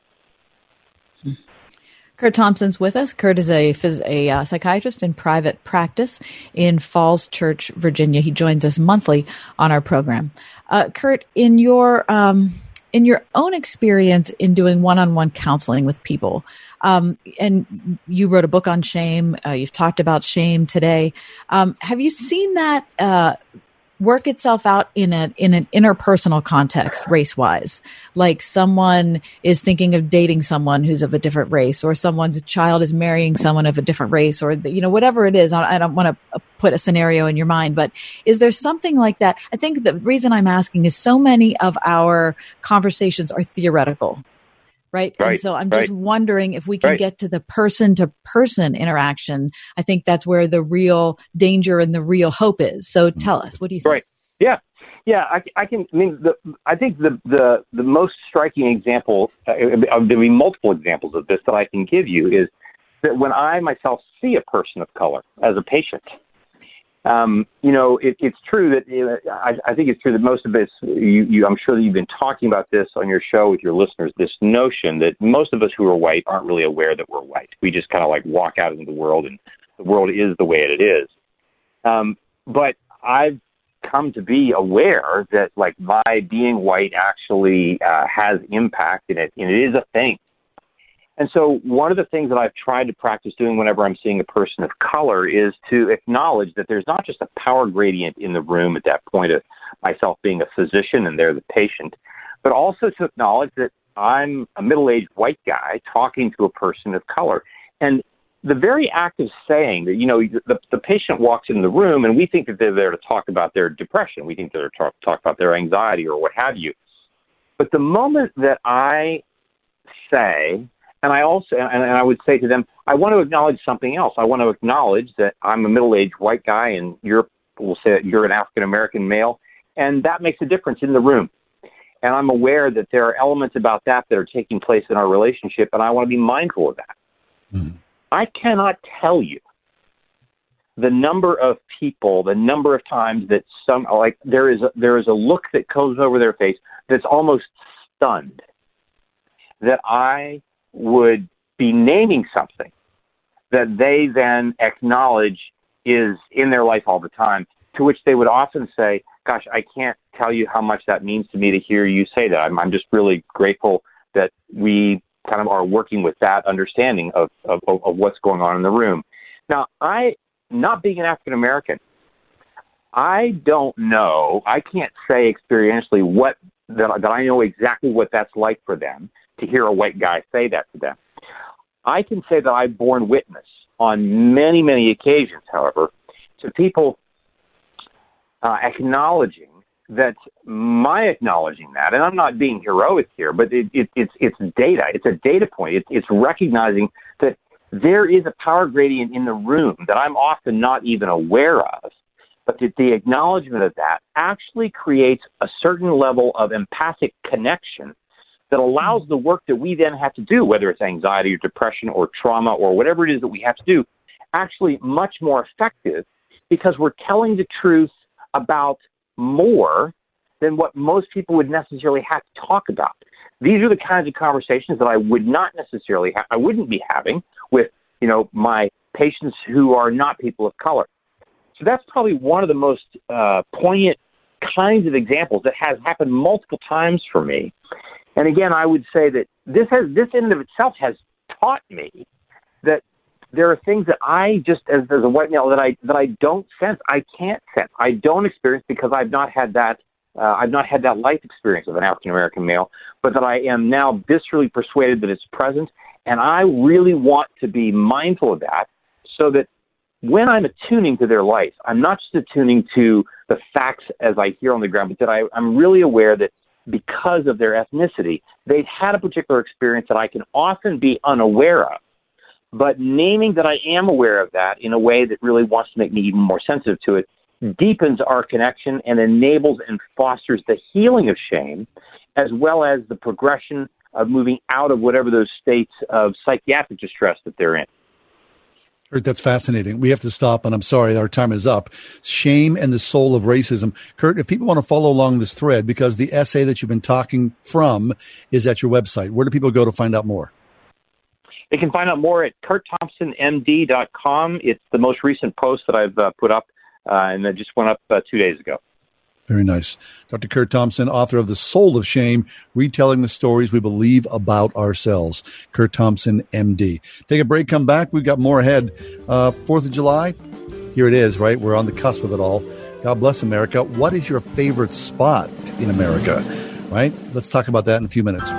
Curt Thompson's with us. Curt is a, phys- a uh, psychiatrist in private practice in Falls Church, Virginia. He joins us monthly on our program. Uh, Curt, in your um, in your own experience in doing one-on-one counseling with people, um, and you wrote a book on shame. Uh, you've talked about shame today. Um, have you seen that uh, work itself out in a in an interpersonal context race wise like someone is thinking of dating someone who's of a different race or someone's child is marrying someone of a different race or you know whatever it is. I, I don't want to uh, put a scenario in your mind but is there something like that? I think the reason i'm asking is so many of our conversations are theoretical right? Right, And so I'm just right. wondering if we can Right. get to the person to person interaction. I think that's where the real danger and the real hope is. So tell us, what do you think? Right. Yeah. Yeah, I, I can. I mean, the, I think the the the most striking example, uh, uh, there be multiple examples of this that I can give you, is that when I myself see a person of color as a patient, um, you know, it, it's true that uh, I, I think it's true that most of us, you, you, I'm sure that you've been talking about this on your show with your listeners. This notion that most of us who are white aren't really aware that we're white. We just kind of like walk out into the world, and the world is the way it is. Um, but I've come to be aware that like my being white actually uh, has impact in it, and it is a thing. And so, one of the things that I've tried to practice doing whenever I'm seeing a person of color is to acknowledge that there's not just a power gradient in the room at that point of myself being a physician and they're the patient, but also to acknowledge that I'm a middle aged white guy talking to a person of color. And the very act of saying that, you know, the, the patient walks in the room and we think that they're there to talk about their depression, we think they're there to talk about their anxiety or what have you. But the moment that I say, and I also, and, and I would say to them, I want to acknowledge something else. I want to acknowledge that I'm a middle-aged white guy, and you're, we'll say that you're an African American male, and that makes a difference in the room. And I'm aware that there are elements about that that are taking place in our relationship, and I want to be mindful of that. Mm-hmm. I cannot tell you the number of people, the number of times that some like there is a, there is a look that comes over their face that's almost stunned that I would be naming something that they then acknowledge is in their life all the time, to which they would often say, Gosh, I can't tell you how much that means to me to hear you say that. I'm, I'm just really grateful that we kind of are working with that understanding of, of, of what's going on in the room. Now, I, not being an African American, I don't know, I can't say experientially what, that, that I know exactly what that's like for them to hear a white guy say that to them. I can say that I've borne witness on many, many occasions, however, to people uh, acknowledging that my acknowledging that, and I'm not being heroic here, but it, it, it's it's data. It's a data point. It, it's recognizing that there is a power gradient in the room that I'm often not even aware of, but that the acknowledgement of that actually creates a certain level of empathic connection that allows the work that we then have to do, whether it's anxiety or depression or trauma or whatever it is that we have to do, actually much more effective because we're telling the truth about more than what most people would necessarily have to talk about. These are the kinds of conversations that I would not necessarily ha- I wouldn't be having with, you know, my patients who are not people of color. So that's probably one of the most uh, poignant kinds of examples that has happened multiple times for me. And again, I would say that this has this in and of itself has taught me that there are things that I just as, as a white male that I that I don't sense, I can't sense, I don't experience because I've not had that uh, I've not had that life experience of an African American male, but that I am now viscerally persuaded that it's present, and I really want to be mindful of that, so that when I'm attuning to their life, I'm not just attuning to the facts as I hear on the ground, but that I, I'm really aware that because of their ethnicity, they've had a particular experience that I can often be unaware of. But naming that I am aware of that in a way that really wants to make me even more sensitive to it deepens our connection and enables and fosters the healing of shame, as well as the progression of moving out of whatever those states of psychiatric distress that they're in. Curt, that's fascinating. We have to stop, and I'm sorry, our time is up. Shame and the soul of racism. Curt, if people want to follow along this thread, because the essay that you've been talking from is at your website, where do people go to find out more? They can find out more at curtthompsonmd.com. It's the most recent post that I've uh, put up, uh, and that just went up uh, two days ago. Very nice. Dr. Curt Thompson, author of The Soul of Shame, retelling the stories we believe about ourselves. Curt Thompson, MD. Take a break, come back. We've got more ahead. Uh, Fourth of July, here it is, right? We're on the cusp of it all. God bless America. What is your favorite spot in America, right? Let's talk about that in a few minutes.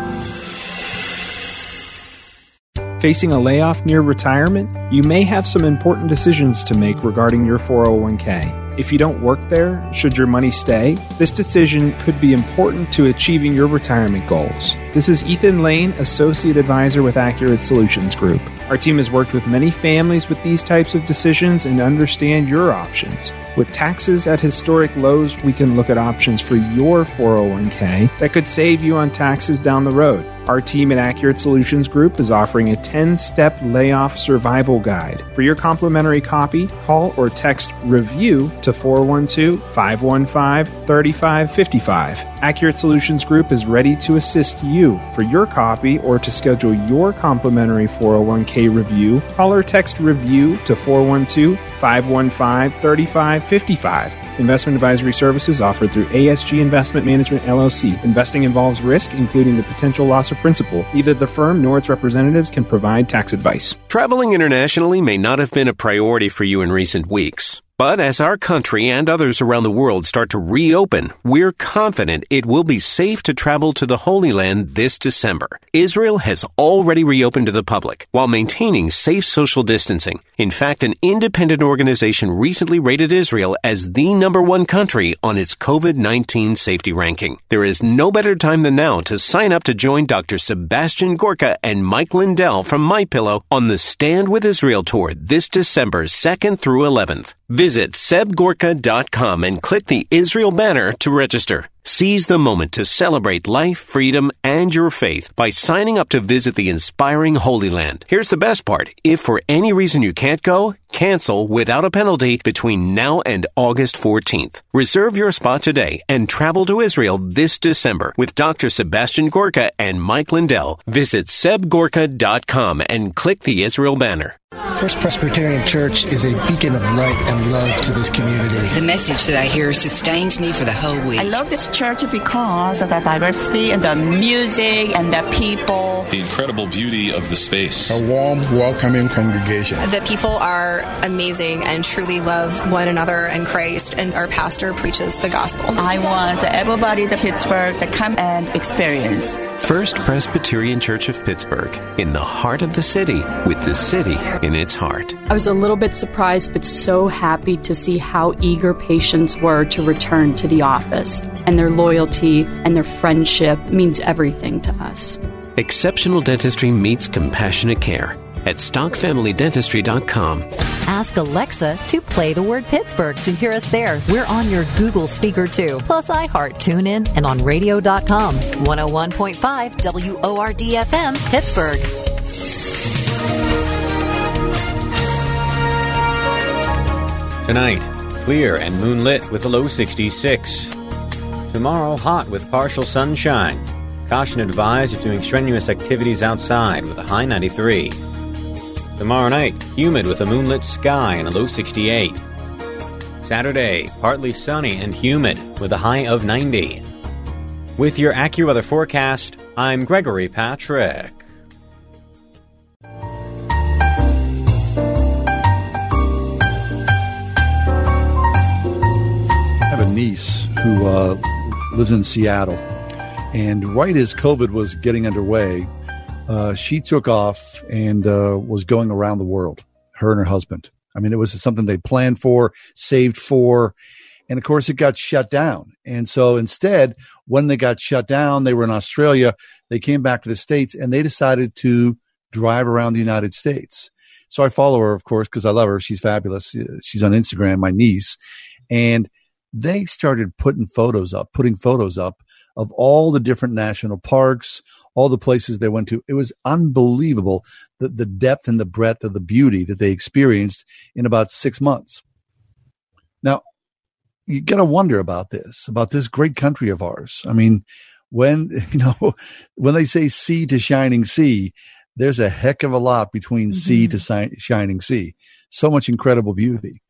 Facing a layoff near retirement, you may have some important decisions to make regarding your 401k. If you don't work there, should your money stay? This decision could be important to achieving your retirement goals. This is Ethan Lane, Associate Advisor with Accurate Solutions Group. Our team has worked with many families with these types of decisions and understand your options. With taxes at historic lows, we can look at options for your 401k that could save you on taxes down the road. Our team at Accurate Solutions Group is offering a 10 step layoff survival guide. For your complimentary copy, call or text REVIEW to 412 515 3555. Accurate Solutions Group is ready to assist you. For your copy or to schedule your complimentary 401k review, call or text REVIEW to 412 515 3555. Investment advisory services offered through ASG Investment Management LLC. Investing involves risk, including the potential loss of principal. Neither the firm nor its representatives can provide tax advice. Traveling internationally may not have been a priority for you in recent weeks. But as our country and others around the world start to reopen, we're confident it will be safe to travel to the Holy Land this December. Israel has already reopened to the public while maintaining safe social distancing. In fact, an independent organization recently rated Israel as the number one country on its COVID-19 safety ranking. There is no better time than now to sign up to join Dr. Sebastian Gorka and Mike Lindell from MyPillow on the Stand with Israel tour this December 2nd through 11th. Visit sebgorka.com and click the Israel banner to register. Seize the moment to celebrate life, freedom, and your faith by signing up to visit the inspiring Holy Land. Here's the best part. If for any reason you can't go, cancel without a penalty between now and August 14th. Reserve your spot today and travel to Israel this December with Dr. Sebastian Gorka and Mike Lindell. Visit sebgorka.com and click the Israel banner. First Presbyterian Church is a beacon of light and love to this community. The message that I hear sustains me for the whole week. I love this church because of the diversity and the music and the people. The incredible beauty of the space. A warm, welcoming congregation. The people are amazing and truly love one another and Christ, and our pastor preaches the gospel. I want everybody in Pittsburgh to come and experience. First Presbyterian Church of Pittsburgh, in the heart of the city, with the city in its heart. I was a little bit surprised, but so happy to see how eager patients were to return to the office. And their loyalty and their friendship means everything to us. Exceptional dentistry meets compassionate care at stockfamilydentistry.com. Ask Alexa to play the word Pittsburgh to hear us there. We're on your Google speaker too, plus iHeart, TuneIn, and on radio.com. 101.5 WORD FM, Pittsburgh. Tonight, clear and moonlit with a low 66. Tomorrow, hot with partial sunshine. Caution advised if doing strenuous activities outside with a high 93. Tomorrow night, humid with a moonlit sky and a low 68. Saturday, partly sunny and humid with a high of 90. With your AccuWeather forecast, I'm Gregory Patrick. I have a niece who uh, lives in Seattle, and right as COVID was getting underway, uh, she took off and uh, was going around the world. Her and her husband. I mean, it was something they planned for, saved for, and of course, it got shut down. And so instead, when they got shut down, they were in Australia. They came back to the states, and they decided to drive around the United States. So I follow her, of course, because I love her. She's fabulous. She's on Instagram, my niece, and they started putting photos up, putting photos up of all the different national parks, all the places they went to. It was unbelievable the, the depth and the breadth of the beauty that they experienced in about six months. Now, you got to wonder about this, about this great country of ours. I mean, when, you know, when they say sea to shining sea, there's a heck of a lot between mm-hmm. sea to si- shining sea. So much incredible beauty.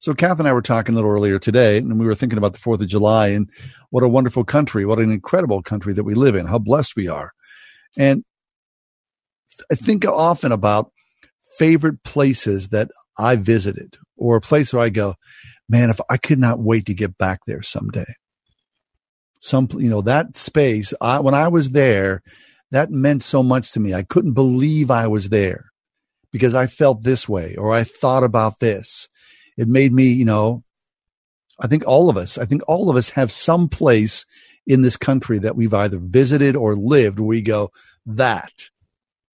So Kath and I were talking a little earlier today, and we were thinking about the Fourth of July and what a wonderful country, what an incredible country that we live in, how blessed we are. And I think often about favorite places that I visited or a place where I go, man, if I could not wait to get back there someday. Some, you know, that space, I, when I was there, that meant so much to me. I couldn't believe I was there because I felt this way or I thought about this it made me, you know, I think all of us, I think all of us have some place in this country that we've either visited or lived where we go, that,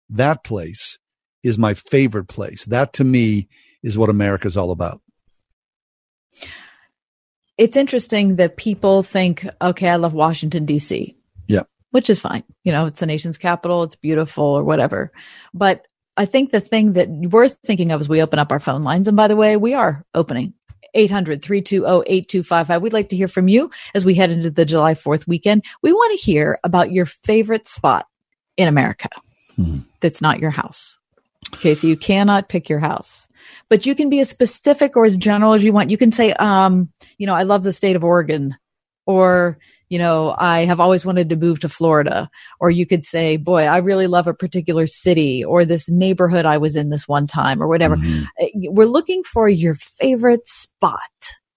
that place is my favorite place. That to me is what America's all about. It's interesting that people think, okay, I love Washington, D.C. Yeah. Which is fine. You know, it's the nation's capital, it's beautiful or whatever. But I think the thing that we're thinking of as we open up our phone lines, and by the way, we are opening 800 320 8255. We'd like to hear from you as we head into the July 4th weekend. We want to hear about your favorite spot in America hmm. that's not your house. Okay, so you cannot pick your house, but you can be as specific or as general as you want. You can say, um, you know, I love the state of Oregon, or you know, I have always wanted to move to Florida. Or you could say, boy, I really love a particular city or this neighborhood I was in this one time or whatever. Mm-hmm. Eh, we're looking for your favorite spot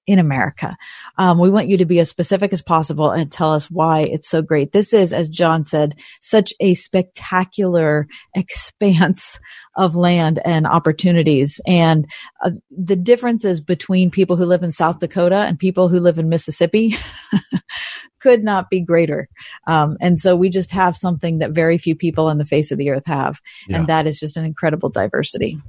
in America. Um, we want you to be as specific as possible and tell us why it's so great. This is, as John said, such a spectacular expanse of land and opportunities. And uh, the differences between people who live in South Dakota and people who live in Mississippi could not be greater. Um, and so we just have something that very few people on the face of the earth have. Yeah. And that is just an incredible diversity.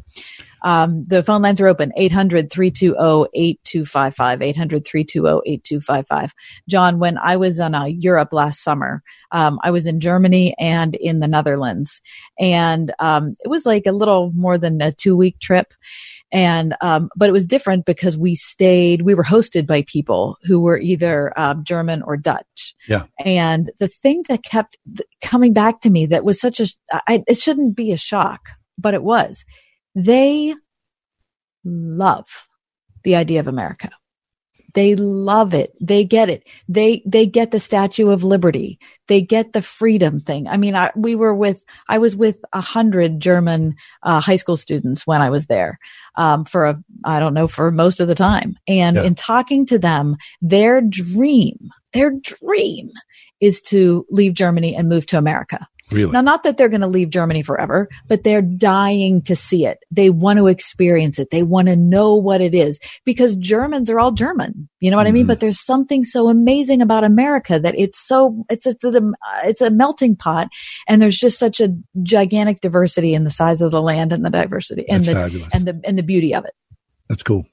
Um, the phone lines are open 800 320 8255. 800 320 8255. John, when I was in uh, Europe last summer, um, I was in Germany and in the Netherlands. And um, it was like a little more than a two week trip and um, but it was different because we stayed we were hosted by people who were either um, german or dutch yeah and the thing that kept coming back to me that was such a I, it shouldn't be a shock but it was they love the idea of America. They love it. They get it. They, they get the Statue of Liberty. They get the freedom thing. I mean, I, we were with, I was with a hundred German, uh, high school students when I was there, um, for a, I don't know, for most of the time. And Yeah. in talking to them, their dream, their dream is to leave Germany and move to America. Really? Now, not that they're going to leave Germany forever, but they're dying to see it. They want to experience it. They want to know what it is because Germans are all German. You know what I mean? Mm-hmm. But there's something so amazing about America that it's so, it's a, it's a melting pot and there's just such a gigantic diversity in the size of the land and the diversity and That's the, fabulous. and the, and the beauty of it. That's cool.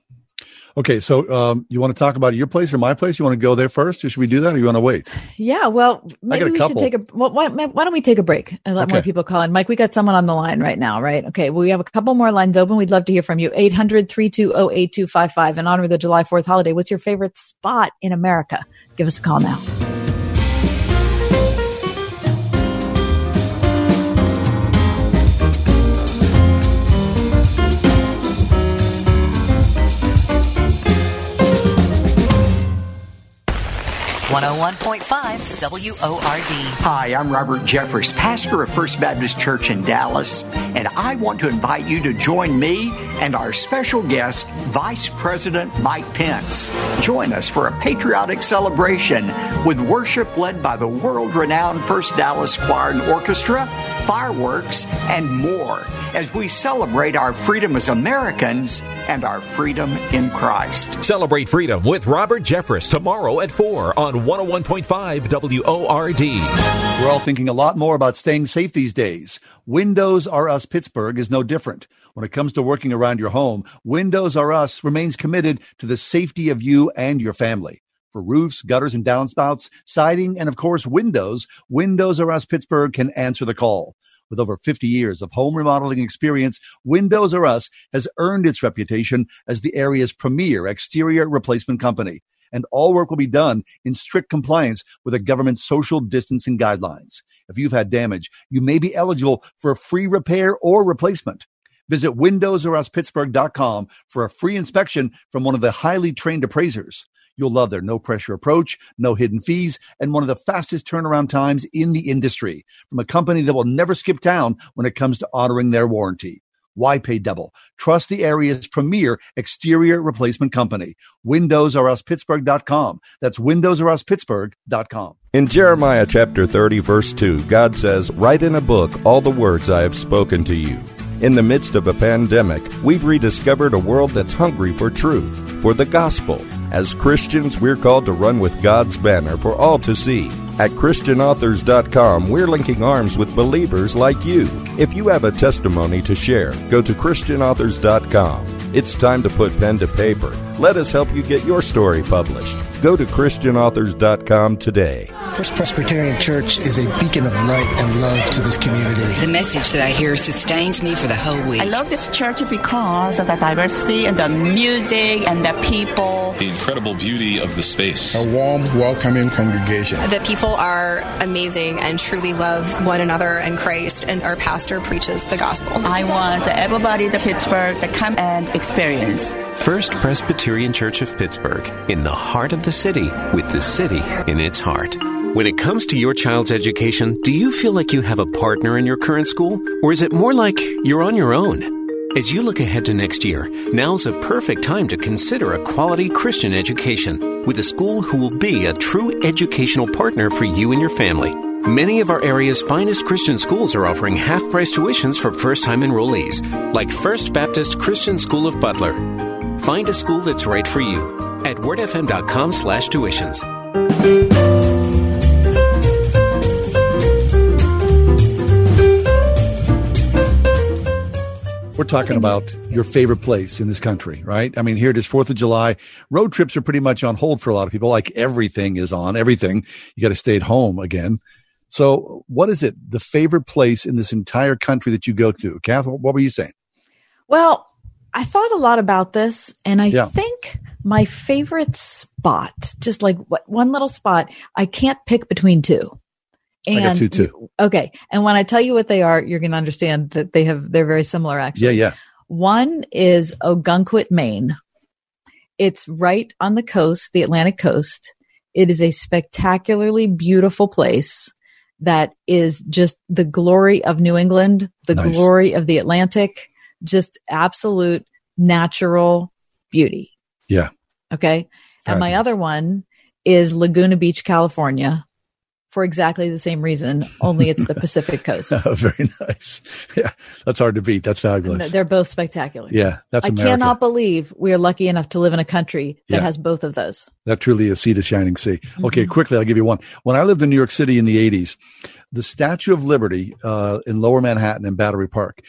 Okay, so um, you want to talk about your place or my place? You want to go there first, or should we do that, or you want to wait? Yeah, well, maybe we should take a. Well, why, why don't we take a break and let more people call in? Mike, we got someone on the line right now, right? Okay, well, we have a couple more lines open. We'd love to hear from you. 800 320 8255 in honor of the July 4th holiday. What's your favorite spot in America? Give us a call now. One hundred one point five WORD. Hi, I'm Robert Jeffress, pastor of First Baptist Church in Dallas, and I want to invite you to join me and our special guest, Vice President Mike Pence. Join us for a patriotic celebration with worship led by the world renowned First Dallas Choir and Orchestra, fireworks, and more as we celebrate our freedom as Americans and our freedom in Christ. Celebrate freedom with Robert Jeffress tomorrow at 4 on 101.5 WORD. We're all thinking a lot more about staying safe these days. Windows R Us Pittsburgh is no different. When it comes to working around your home, Windows R Us remains committed to the safety of you and your family. For roofs, gutters and downspouts, siding, and of course, windows, Windows R Us Pittsburgh can answer the call. With over 50 years of home remodeling experience, Windows R Us has earned its reputation as the area's premier exterior replacement company. And all work will be done in strict compliance with the government's social distancing guidelines. If you've had damage, you may be eligible for a free repair or replacement. Visit windowsruspittsburgh.com for a free inspection from one of the highly trained appraisers. You'll love their no pressure approach, no hidden fees, and one of the fastest turnaround times in the industry from a company that will never skip town when it comes to honoring their warranty. Why pay double? Trust the area's premier exterior replacement company. WindowsRUsPittsburgh.com. That's WindowsRUsPittsburgh.com. In Jeremiah chapter 30, verse 2, God says, Write in a book all the words I have spoken to you. In the midst of a pandemic, we've rediscovered a world that's hungry for truth, for the gospel. As Christians, we're called to run with God's banner for all to see. At ChristianAuthors.com, we're linking arms with believers like you. If you have a testimony to share, go to ChristianAuthors.com. It's time to put pen to paper. Let us help you get your story published. Go to ChristianAuthors.com today. First Presbyterian Church is a beacon of light and love to this community. The message that I hear sustains me for the whole week. I love this church because of the diversity and the music and the people. The incredible beauty of the space. A warm, welcoming congregation. The people are amazing and truly love one another and Christ, and our pastor preaches the gospel. I want everybody to Pittsburgh to come and experience. First Presbyterian Church of Pittsburgh, in the heart of the city, with the city in its heart. When it comes to your child's education, do you feel like you have a partner in your current school? Or is it more like you're on your own? As you look ahead to next year, now's a perfect time to consider a quality Christian education with a school who will be a true educational partner for you and your family. Many of our area's finest Christian schools are offering half price tuitions for first time enrollees, like First Baptist Christian School of Butler. Find a school that's right for you at wordfm.com slash tuitions. We're talking about your favorite place in this country, right? I mean, here it is, 4th of July. Road trips are pretty much on hold for a lot of people. Like everything is on, everything. You got to stay at home again. So, what is it, the favorite place in this entire country that you go to? Kath, what were you saying? Well, I thought a lot about this, and I Yeah. think my favorite spot, just like what, one little spot, I can't pick between two. I got two, too. Okay, and when I tell you what they are, you're going to understand that they have they're very similar. Actually, Yeah, yeah. One is Ogunquit, Maine. It's right on the coast, the Atlantic coast. It is a spectacularly beautiful place that is just the glory of New England, the Nice. glory of the Atlantic, just absolute natural beauty. Yeah. Okay. And my other one is Laguna Beach, California for exactly the same reason, only it's the Pacific coast. Very nice. Yeah, that's hard to beat. That's fabulous. They're both spectacular. Yeah, that's I America. cannot believe we are lucky enough to live in a country that Yeah. has both of those. That truly is sea to shining sea. Mm-hmm. Okay, quickly, I'll give you one. When I lived in New York City in the 80s, the Statue of Liberty uh, in Lower Manhattan in Battery Park,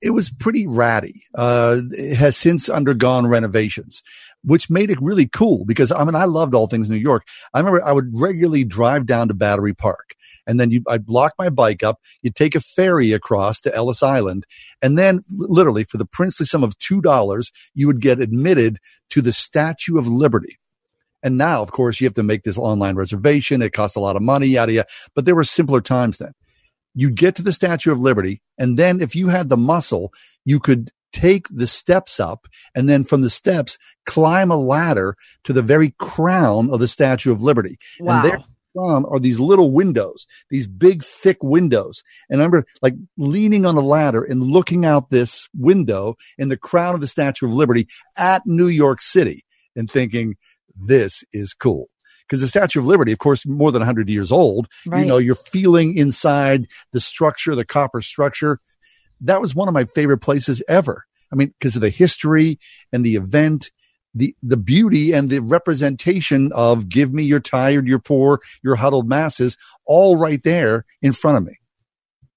it was pretty ratty. Uh, it has since undergone renovations, which made it really cool because I mean, I loved all things New York. I remember I would regularly drive down to Battery Park and then you, I'd block my bike up. You'd take a ferry across to Ellis Island. And then literally for the princely sum of $2, you would get admitted to the Statue of Liberty. And now, of course, you have to make this online reservation. It costs a lot of money, yada, yada. But there were simpler times then. You'd get to the Statue of Liberty. And then if you had the muscle, you could take the steps up and then from the steps, climb a ladder to the very crown of the Statue of Liberty. Wow. And there from are these little windows, these big, thick windows. And I remember like leaning on a ladder and looking out this window in the crown of the Statue of Liberty at New York City and thinking, this is cool. Because the Statue of Liberty, of course, more than 100 years old, you know, you're feeling inside the structure, the copper structure. That was one of my favorite places ever. I mean, because of the history and the event, the, the beauty and the representation of give me your tired, your poor, your huddled masses all right there in front of me.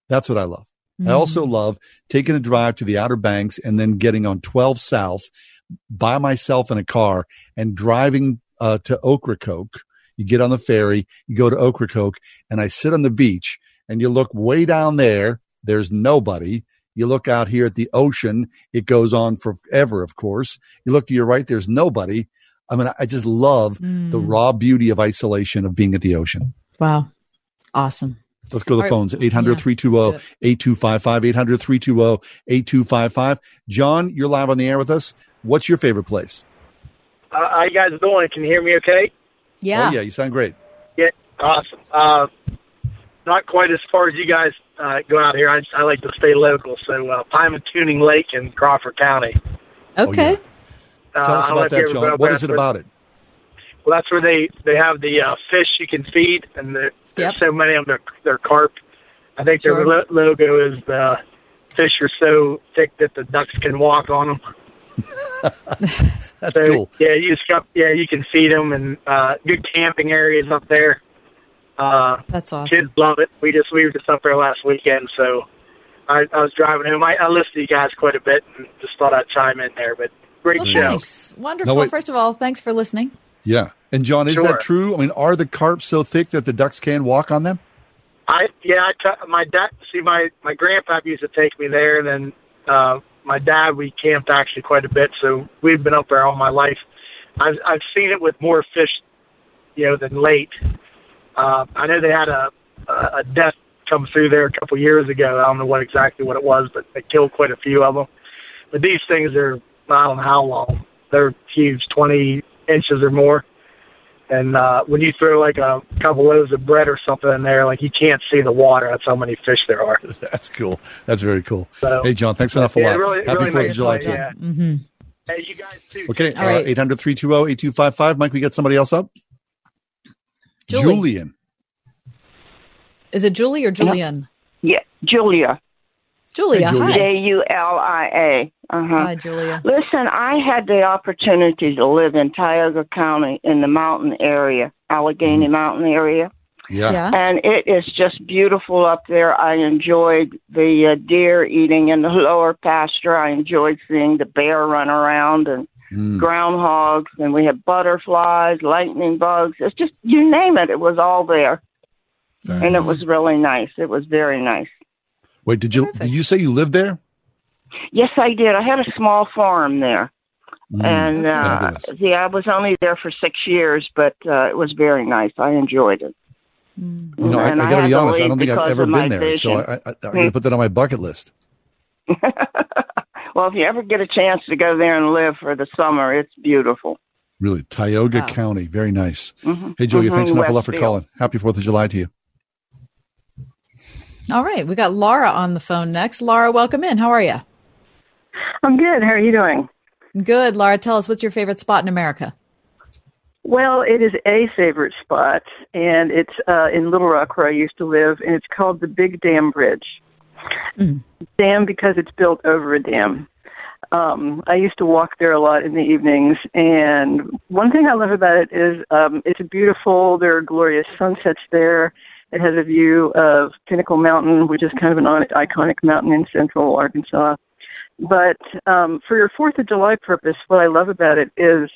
That's what I love. I also love taking a drive to the Outer Banks and then getting on 12 South by myself in a car and driving uh, to Ocracoke. You get on the ferry, you go to Ocracoke, and I sit on the beach and you look way down there. There's nobody. You look out here at the ocean. It goes on forever, of course. You look to your right. There's nobody. I mean, I just love the Mm. raw beauty of isolation of being at the ocean. Wow. Awesome. Let's go to the All right. phones 800 320 8255. 800 320 8255. John, you're live on the air with us. What's your favorite place? Uh, how you guys doing? Can you hear me okay? Yeah. Oh, yeah, you sound great. Yeah, awesome. Uh, not quite as far as you guys uh, go out here. I, I like to stay local. So uh, Tuning Lake in Crawford County. Okay. Uh, Tell us I don't know about that, ever John. been up What there. is it about it? Well, that's where they they have the uh, fish you can feed, and the, there's so many of them. They're, they're carp. I think their lo- logo is the fish are so thick that the ducks can walk on them. That's so, cool. Yeah, you just got, yeah, you can feed them, and uh, good camping areas up there. Uh, That's awesome. Kids love it. We just we were just up there last weekend, so I, I was driving home. I, I listened to you guys quite a bit, and just thought I'd chime in there. But great Well, show. thanks. Wonderful. wait. First of all, thanks for listening. Yeah. And John, is Sure. that true? I mean, are the carp so thick that the ducks can walk on them? I yeah, I t- my dad. See, my my grandpa used to take me there, and then uh, my dad. We camped actually quite a bit, so we've been up there all my life. I've I've seen it with more fish, you know, than late. Uh, I know they had a a a death come through there a couple years ago. I don't know what exactly what it was, but they killed quite a few of them. But these things are I don't know how long. They're huge, twenty inches or more. And uh, when you throw like a couple loaves of bread or something in there, like you can't see the water. That's how many fish there are. That's cool. That's very cool. So- hey, John, thanks an awful Yeah, lot. really- Happy really 4th of nice July play, to you. yeah. Mm-hmm. Hey, you guys too. Okay, All right. 800 320 8255. Mike, we get somebody else up? Julie. Julian. Is it Julie or Julian? Yeah, Julia. Julia, Hey, Julia. hi. J U L I A. Uh huh. Hi, Julia. Listen, I had the opportunity to live in Tioga County in the mountain area, Allegheny Mountain area. Yeah. Yeah. And it is just beautiful up there. I enjoyed the uh, deer eating in the lower pasture. I enjoyed seeing the bear run around and Mm. groundhogs, and we had butterflies, lightning bugs. It's just you name it, it was all there, Very and it was really nice. It was very nice. Wait, did you did you say you lived there? Yes, I did. I had a small farm there. Mm. And uh, yeah, I was only there for six years, but uh, it was very nice. I enjoyed it. You know, I, I got to had be honest. I don't think I've ever been there, so. I, I, I'm going to put that on my bucket list. Well, if you ever get a chance to go there and live for the summer, it's beautiful. Really, Tioga Wow. County, very nice. Mhm. Hey, Julia, Mhm, thanks an awful lot for calling. Happy Fourth of July to you. All right, we got Laura on the phone next. Laura, welcome in. How are you? I'm good. How are you doing? Good. Laura, tell us what's your favorite spot in America? Well, it is a favorite spot, and it's uh, in Little Rock where I used to live, and it's called the Big Dam Bridge. Dam because it's built over a dam. Um, I used to walk there a lot in the evenings, and one thing I love about it is um, it's beautiful. There are glorious sunsets there. It has a view of Pinnacle Mountain, which is kind of an on- iconic mountain in central Arkansas. But um, for your Fourth of July purpose, what I love about it is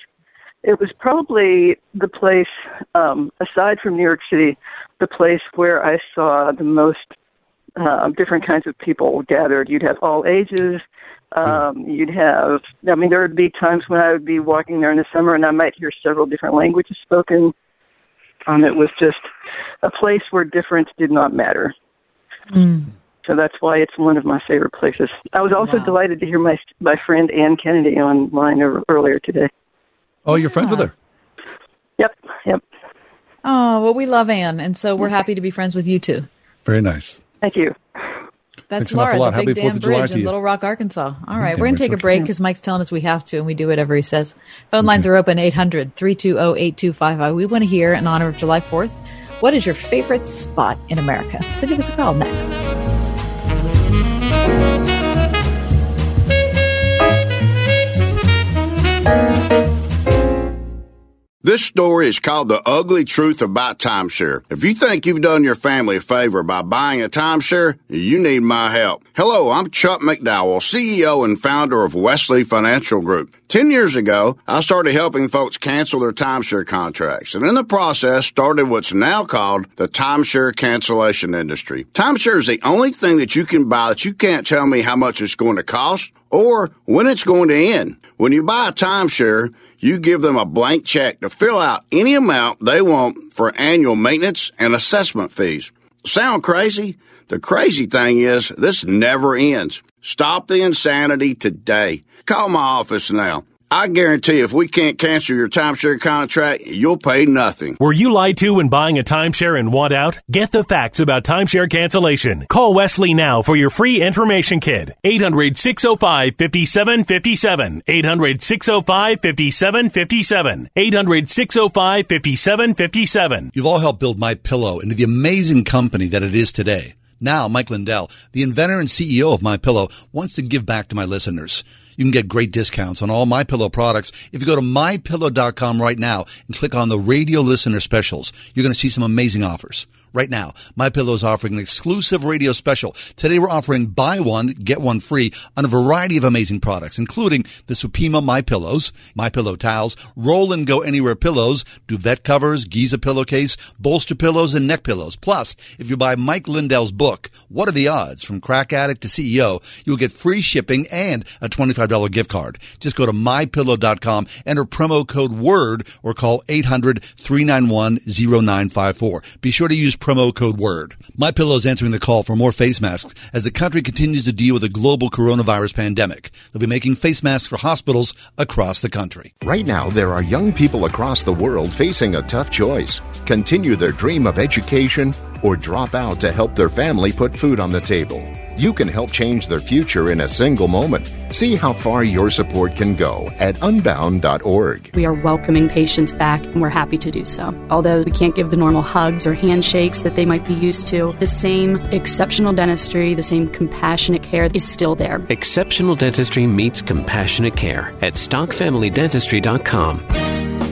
it was probably the place, um, aside from New York City, the place where I saw the most uh, different kinds of people gathered. You'd have all ages. Um, you'd have, I mean, there would be times when I would be walking there in the summer and I might hear several different languages spoken. Um, it was just a place where difference did not matter. So that's why it's one of my favorite places. I was also delighted to hear my my friend Anne Kennedy online ear- earlier today. Oh, you're friends with her. Yep, yep. Oh, well, we love Anne, and so we're happy to be friends with you too. Very nice. Thank you. That's Thanks an awful Laura, lot. the Happy Big Fourth Dam of July Bridge in. Little Rock, Arkansas. All mm-hmm. right, Dam we're going to take a break because Mike's telling us we have to, and we do whatever he says. Phone lines are open 800 320 8255. We want to hear, in honor of July 4th, what is your favorite spot in America? So give us a call next. This story is called The Ugly Truth About Timeshare. If you think you've done your family a favor by buying a timeshare, you need my help. Hello, I'm Chuck McDowell, CEO and founder of Wesley Financial Group. Ten years ago, I started helping folks cancel their timeshare contracts, and in the process started what's now called the timeshare cancellation industry. Timeshare is the only thing that you can buy that you can't tell me how much it's going to cost or when it's going to end. When you buy a timeshare, you give them a blank check to fill out any amount they want for annual maintenance and assessment fees. Sound crazy? The crazy thing is, this never ends. Stop the insanity today. Call my office now. I guarantee if we can't cancel your timeshare contract, you'll pay nothing. Were you lied to when buying a timeshare and want out? Get the facts about timeshare cancellation. Call Wesley now for your free information kit. 800 605 5757. 800 605 5757. 800 605 5757. You've all helped build My Pillow into the amazing company that it is today. Now, Mike Lindell, the inventor and CEO of My Pillow, wants to give back to my listeners. You can get great discounts on all My Pillow products if you go to mypillow.com right now and click on the radio listener specials. You're going to see some amazing offers. Right now, My Pillow is offering an exclusive radio special. Today we're offering buy one, get one free on a variety of amazing products, including the Supima My Pillows, My Pillow towels, roll and go anywhere pillows, duvet covers, Giza pillowcase, bolster pillows, and neck pillows. Plus, if you buy Mike Lindell's book, What Are the Odds? From Crack Addict to CEO, you'll get free shipping and a $25 gift card. Just go to mypillow.com, enter promo code WORD, or call 800-391-0954. Be sure to use promo code WORD. My Pillow is answering the call for more face masks as the country continues to deal with a global coronavirus pandemic. They'll be making face masks for hospitals across the country. Right now, there are young people across the world facing a tough choice continue their dream of education or drop out to help their family put food on the table. You can help change their future in a single moment. See how far your support can go at unbound.org. We are welcoming patients back and we're happy to do so. Although we can't give the normal hugs or handshakes that they might be used to, the same exceptional dentistry, the same compassionate care is still there. Exceptional dentistry meets compassionate care at stockfamilydentistry.com.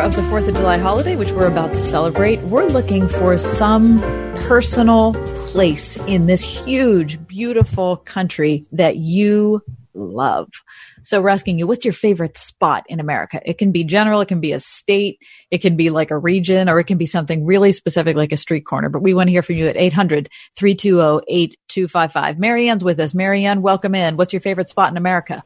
Of the 4th of July holiday, which we're about to celebrate, we're looking for some personal place in this huge, beautiful country that you love. So we're asking you, what's your favorite spot in America? It can be general, it can be a state, it can be like a region, or it can be something really specific like a street corner. But we want to hear from you at 800 320 8255. Marianne's with us. Marianne, welcome in. What's your favorite spot in America?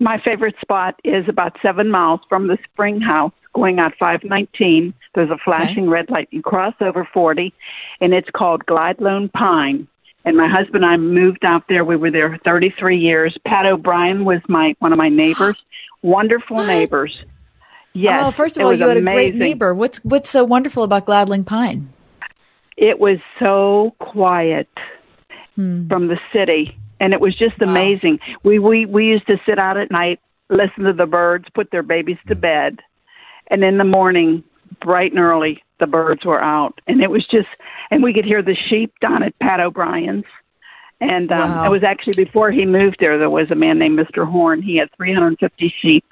My favorite spot is about seven miles from the Spring House going out 519. There's a flashing okay. red light. You cross over 40, and it's called Glide Lone Pine. And my husband and I moved out there. We were there 33 years. Pat O'Brien was my one of my neighbors. Wonderful what? neighbors. Yes. Oh, first of all, you had amazing. a great neighbor. What's what's so wonderful about Gladling Pine? It was so quiet hmm. from the city and it was just amazing. Wow. We we we used to sit out at night, listen to the birds, put their babies to bed, and in the morning, bright and early, the birds were out, and it was just, and we could hear the sheep down at Pat O'Brien's. And um, wow. it was actually before he moved there. There was a man named Mr. Horn. He had 350 sheep,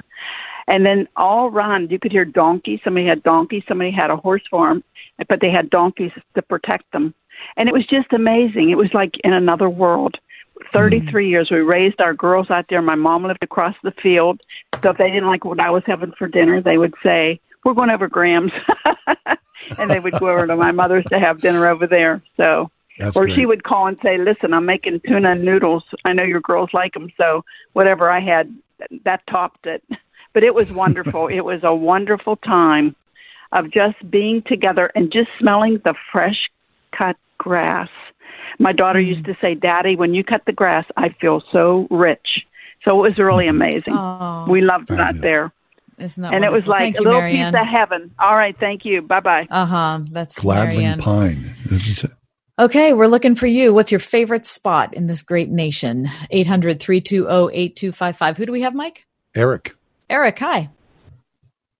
and then all around you could hear donkeys. Somebody had donkeys. Somebody had a horse farm, but they had donkeys to protect them. And it was just amazing. It was like in another world. 33 mm. years. We raised our girls out there. My mom lived across the field. So if they didn't like what I was having for dinner, they would say, We're going over Graham's. and they would go over to my mother's to have dinner over there. So, That's or great. she would call and say, Listen, I'm making tuna noodles. I know your girls like them. So whatever I had, that topped it. But it was wonderful. it was a wonderful time of just being together and just smelling the fresh cut grass my daughter mm. used to say, Daddy, when you cut the grass, I feel so rich. So it was really amazing. Oh, we loved that there. Isn't that and wonderful? it was like thank a you, little Marianne. piece of heaven. All right, thank you. Bye bye. Uh huh. That's Gladling Marianne. Pine. Okay, we're looking for you. What's your favorite spot in this great nation? 800 320 8255. Who do we have, Mike? Eric. Eric, hi.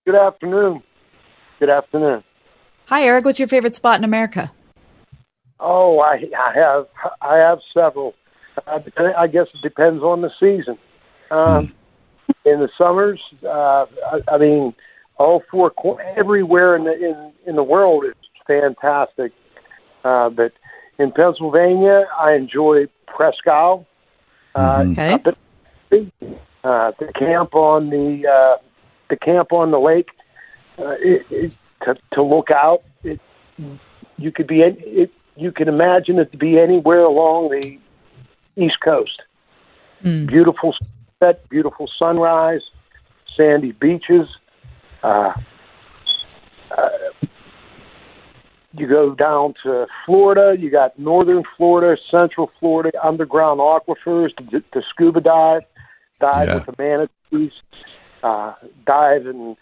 Good afternoon. Good afternoon. Hi, Eric. What's your favorite spot in America? Oh, I, I have I have several. Uh, I guess it depends on the season. Um, mm. In the summers, uh, I, I mean, all four everywhere in the in in the world is fantastic. Uh, but in Pennsylvania, I enjoy Presque Isle. Uh, mm-hmm. okay. uh, the camp on the uh, the camp on the lake. Uh, it, it, to to look out, it, you could be it, you can imagine it to be anywhere along the East Coast. Mm. Beautiful set, beautiful sunrise, sandy beaches. Uh, uh, you go down to Florida. You got northern Florida, central Florida, underground aquifers to, to scuba dive, dive yeah. with the manatees, uh, dive and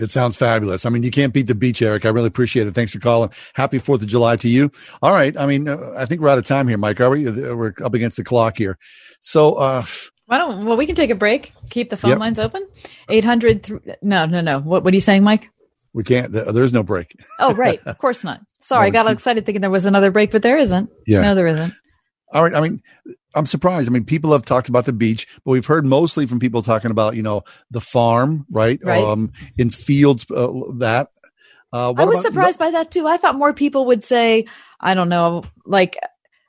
it sounds fabulous. I mean, you can't beat the beach, Eric. I really appreciate it. Thanks for calling. Happy Fourth of July to you. All right. I mean, uh, I think we're out of time here, Mike. Are we? Uh, we're up against the clock here. So, uh, why don't well we can take a break. Keep the phone yep. lines open. Eight hundred. Th- no, no, no. What What are you saying, Mike? We can't. There is no break. oh, right. Of course not. Sorry, I got excited thinking there was another break, but there isn't. Yeah. No, there isn't. All right. I mean, I'm surprised. I mean, people have talked about the beach, but we've heard mostly from people talking about, you know, the farm, right? right. Um, in fields, uh, that. Uh, I was about, surprised by that too. I thought more people would say, I don't know, like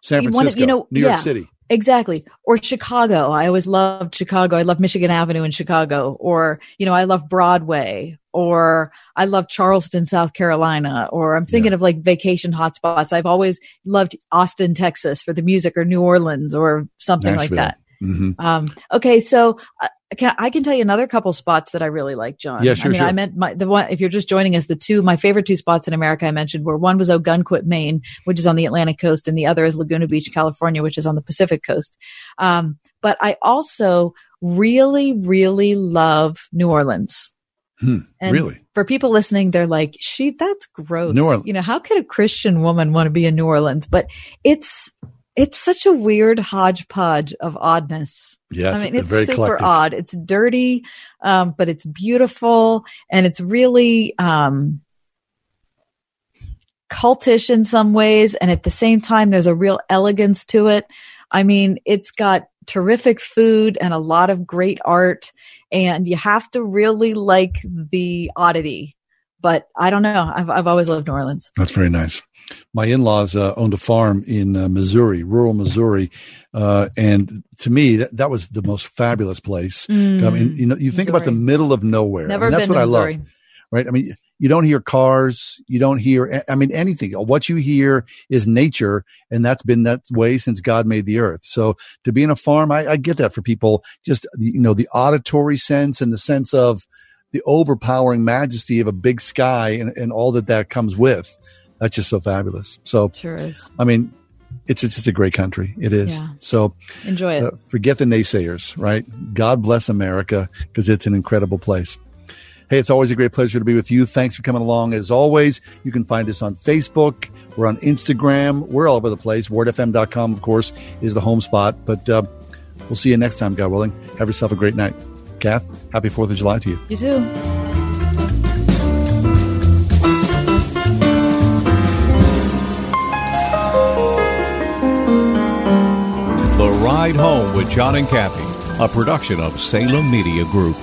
San Francisco, you, wanna, you know, New York yeah. City. Exactly. Or Chicago. I always loved Chicago. I love Michigan Avenue in Chicago. Or, you know, I love Broadway. Or I love Charleston, South Carolina. Or I'm thinking yeah. of like vacation hotspots. I've always loved Austin, Texas for the music or New Orleans or something Nashville. like that. Mm-hmm. Um, okay, so uh, can, I can tell you another couple spots that I really like, John. Yeah, sure. I mean, sure. I meant my, the one. If you're just joining us, the two my favorite two spots in America I mentioned were one was Ogunquit, Maine, which is on the Atlantic coast, and the other is Laguna Beach, California, which is on the Pacific coast. Um, but I also really, really love New Orleans. Hmm, and really? For people listening, they're like, "She, that's gross." New Orleans. You know, how could a Christian woman want to be in New Orleans? But it's it's such a weird hodgepodge of oddness. Yeah, I mean, it's super collective. odd. It's dirty, um, but it's beautiful and it's really um, cultish in some ways. And at the same time, there's a real elegance to it. I mean, it's got terrific food and a lot of great art, and you have to really like the oddity but I don't know. I've, I've always loved New Orleans. That's very nice. My in-laws uh, owned a farm in uh, Missouri, rural Missouri, uh, and to me that, that was the most fabulous place. Mm, I mean, you know, you think Missouri. about the middle of nowhere. Never I mean, that's been what I Missouri. love, right? I mean, you don't hear cars, you don't hear. I mean, anything. What you hear is nature, and that's been that way since God made the earth. So to be in a farm, I, I get that for people. Just you know, the auditory sense and the sense of the overpowering majesty of a big sky and, and all that that comes with. That's just so fabulous. So, sure is. I mean, it's, it's just a great country. It is. Yeah. So enjoy it. Uh, forget the naysayers, right? God bless America because it's an incredible place. Hey, it's always a great pleasure to be with you. Thanks for coming along. As always, you can find us on Facebook. We're on Instagram. We're all over the place. WordFM.com, of course, is the home spot. But uh, we'll see you next time, God willing. Have yourself a great night. Kath, happy 4th of July to you. You too. The Ride Home with John and Kathy, a production of Salem Media Group.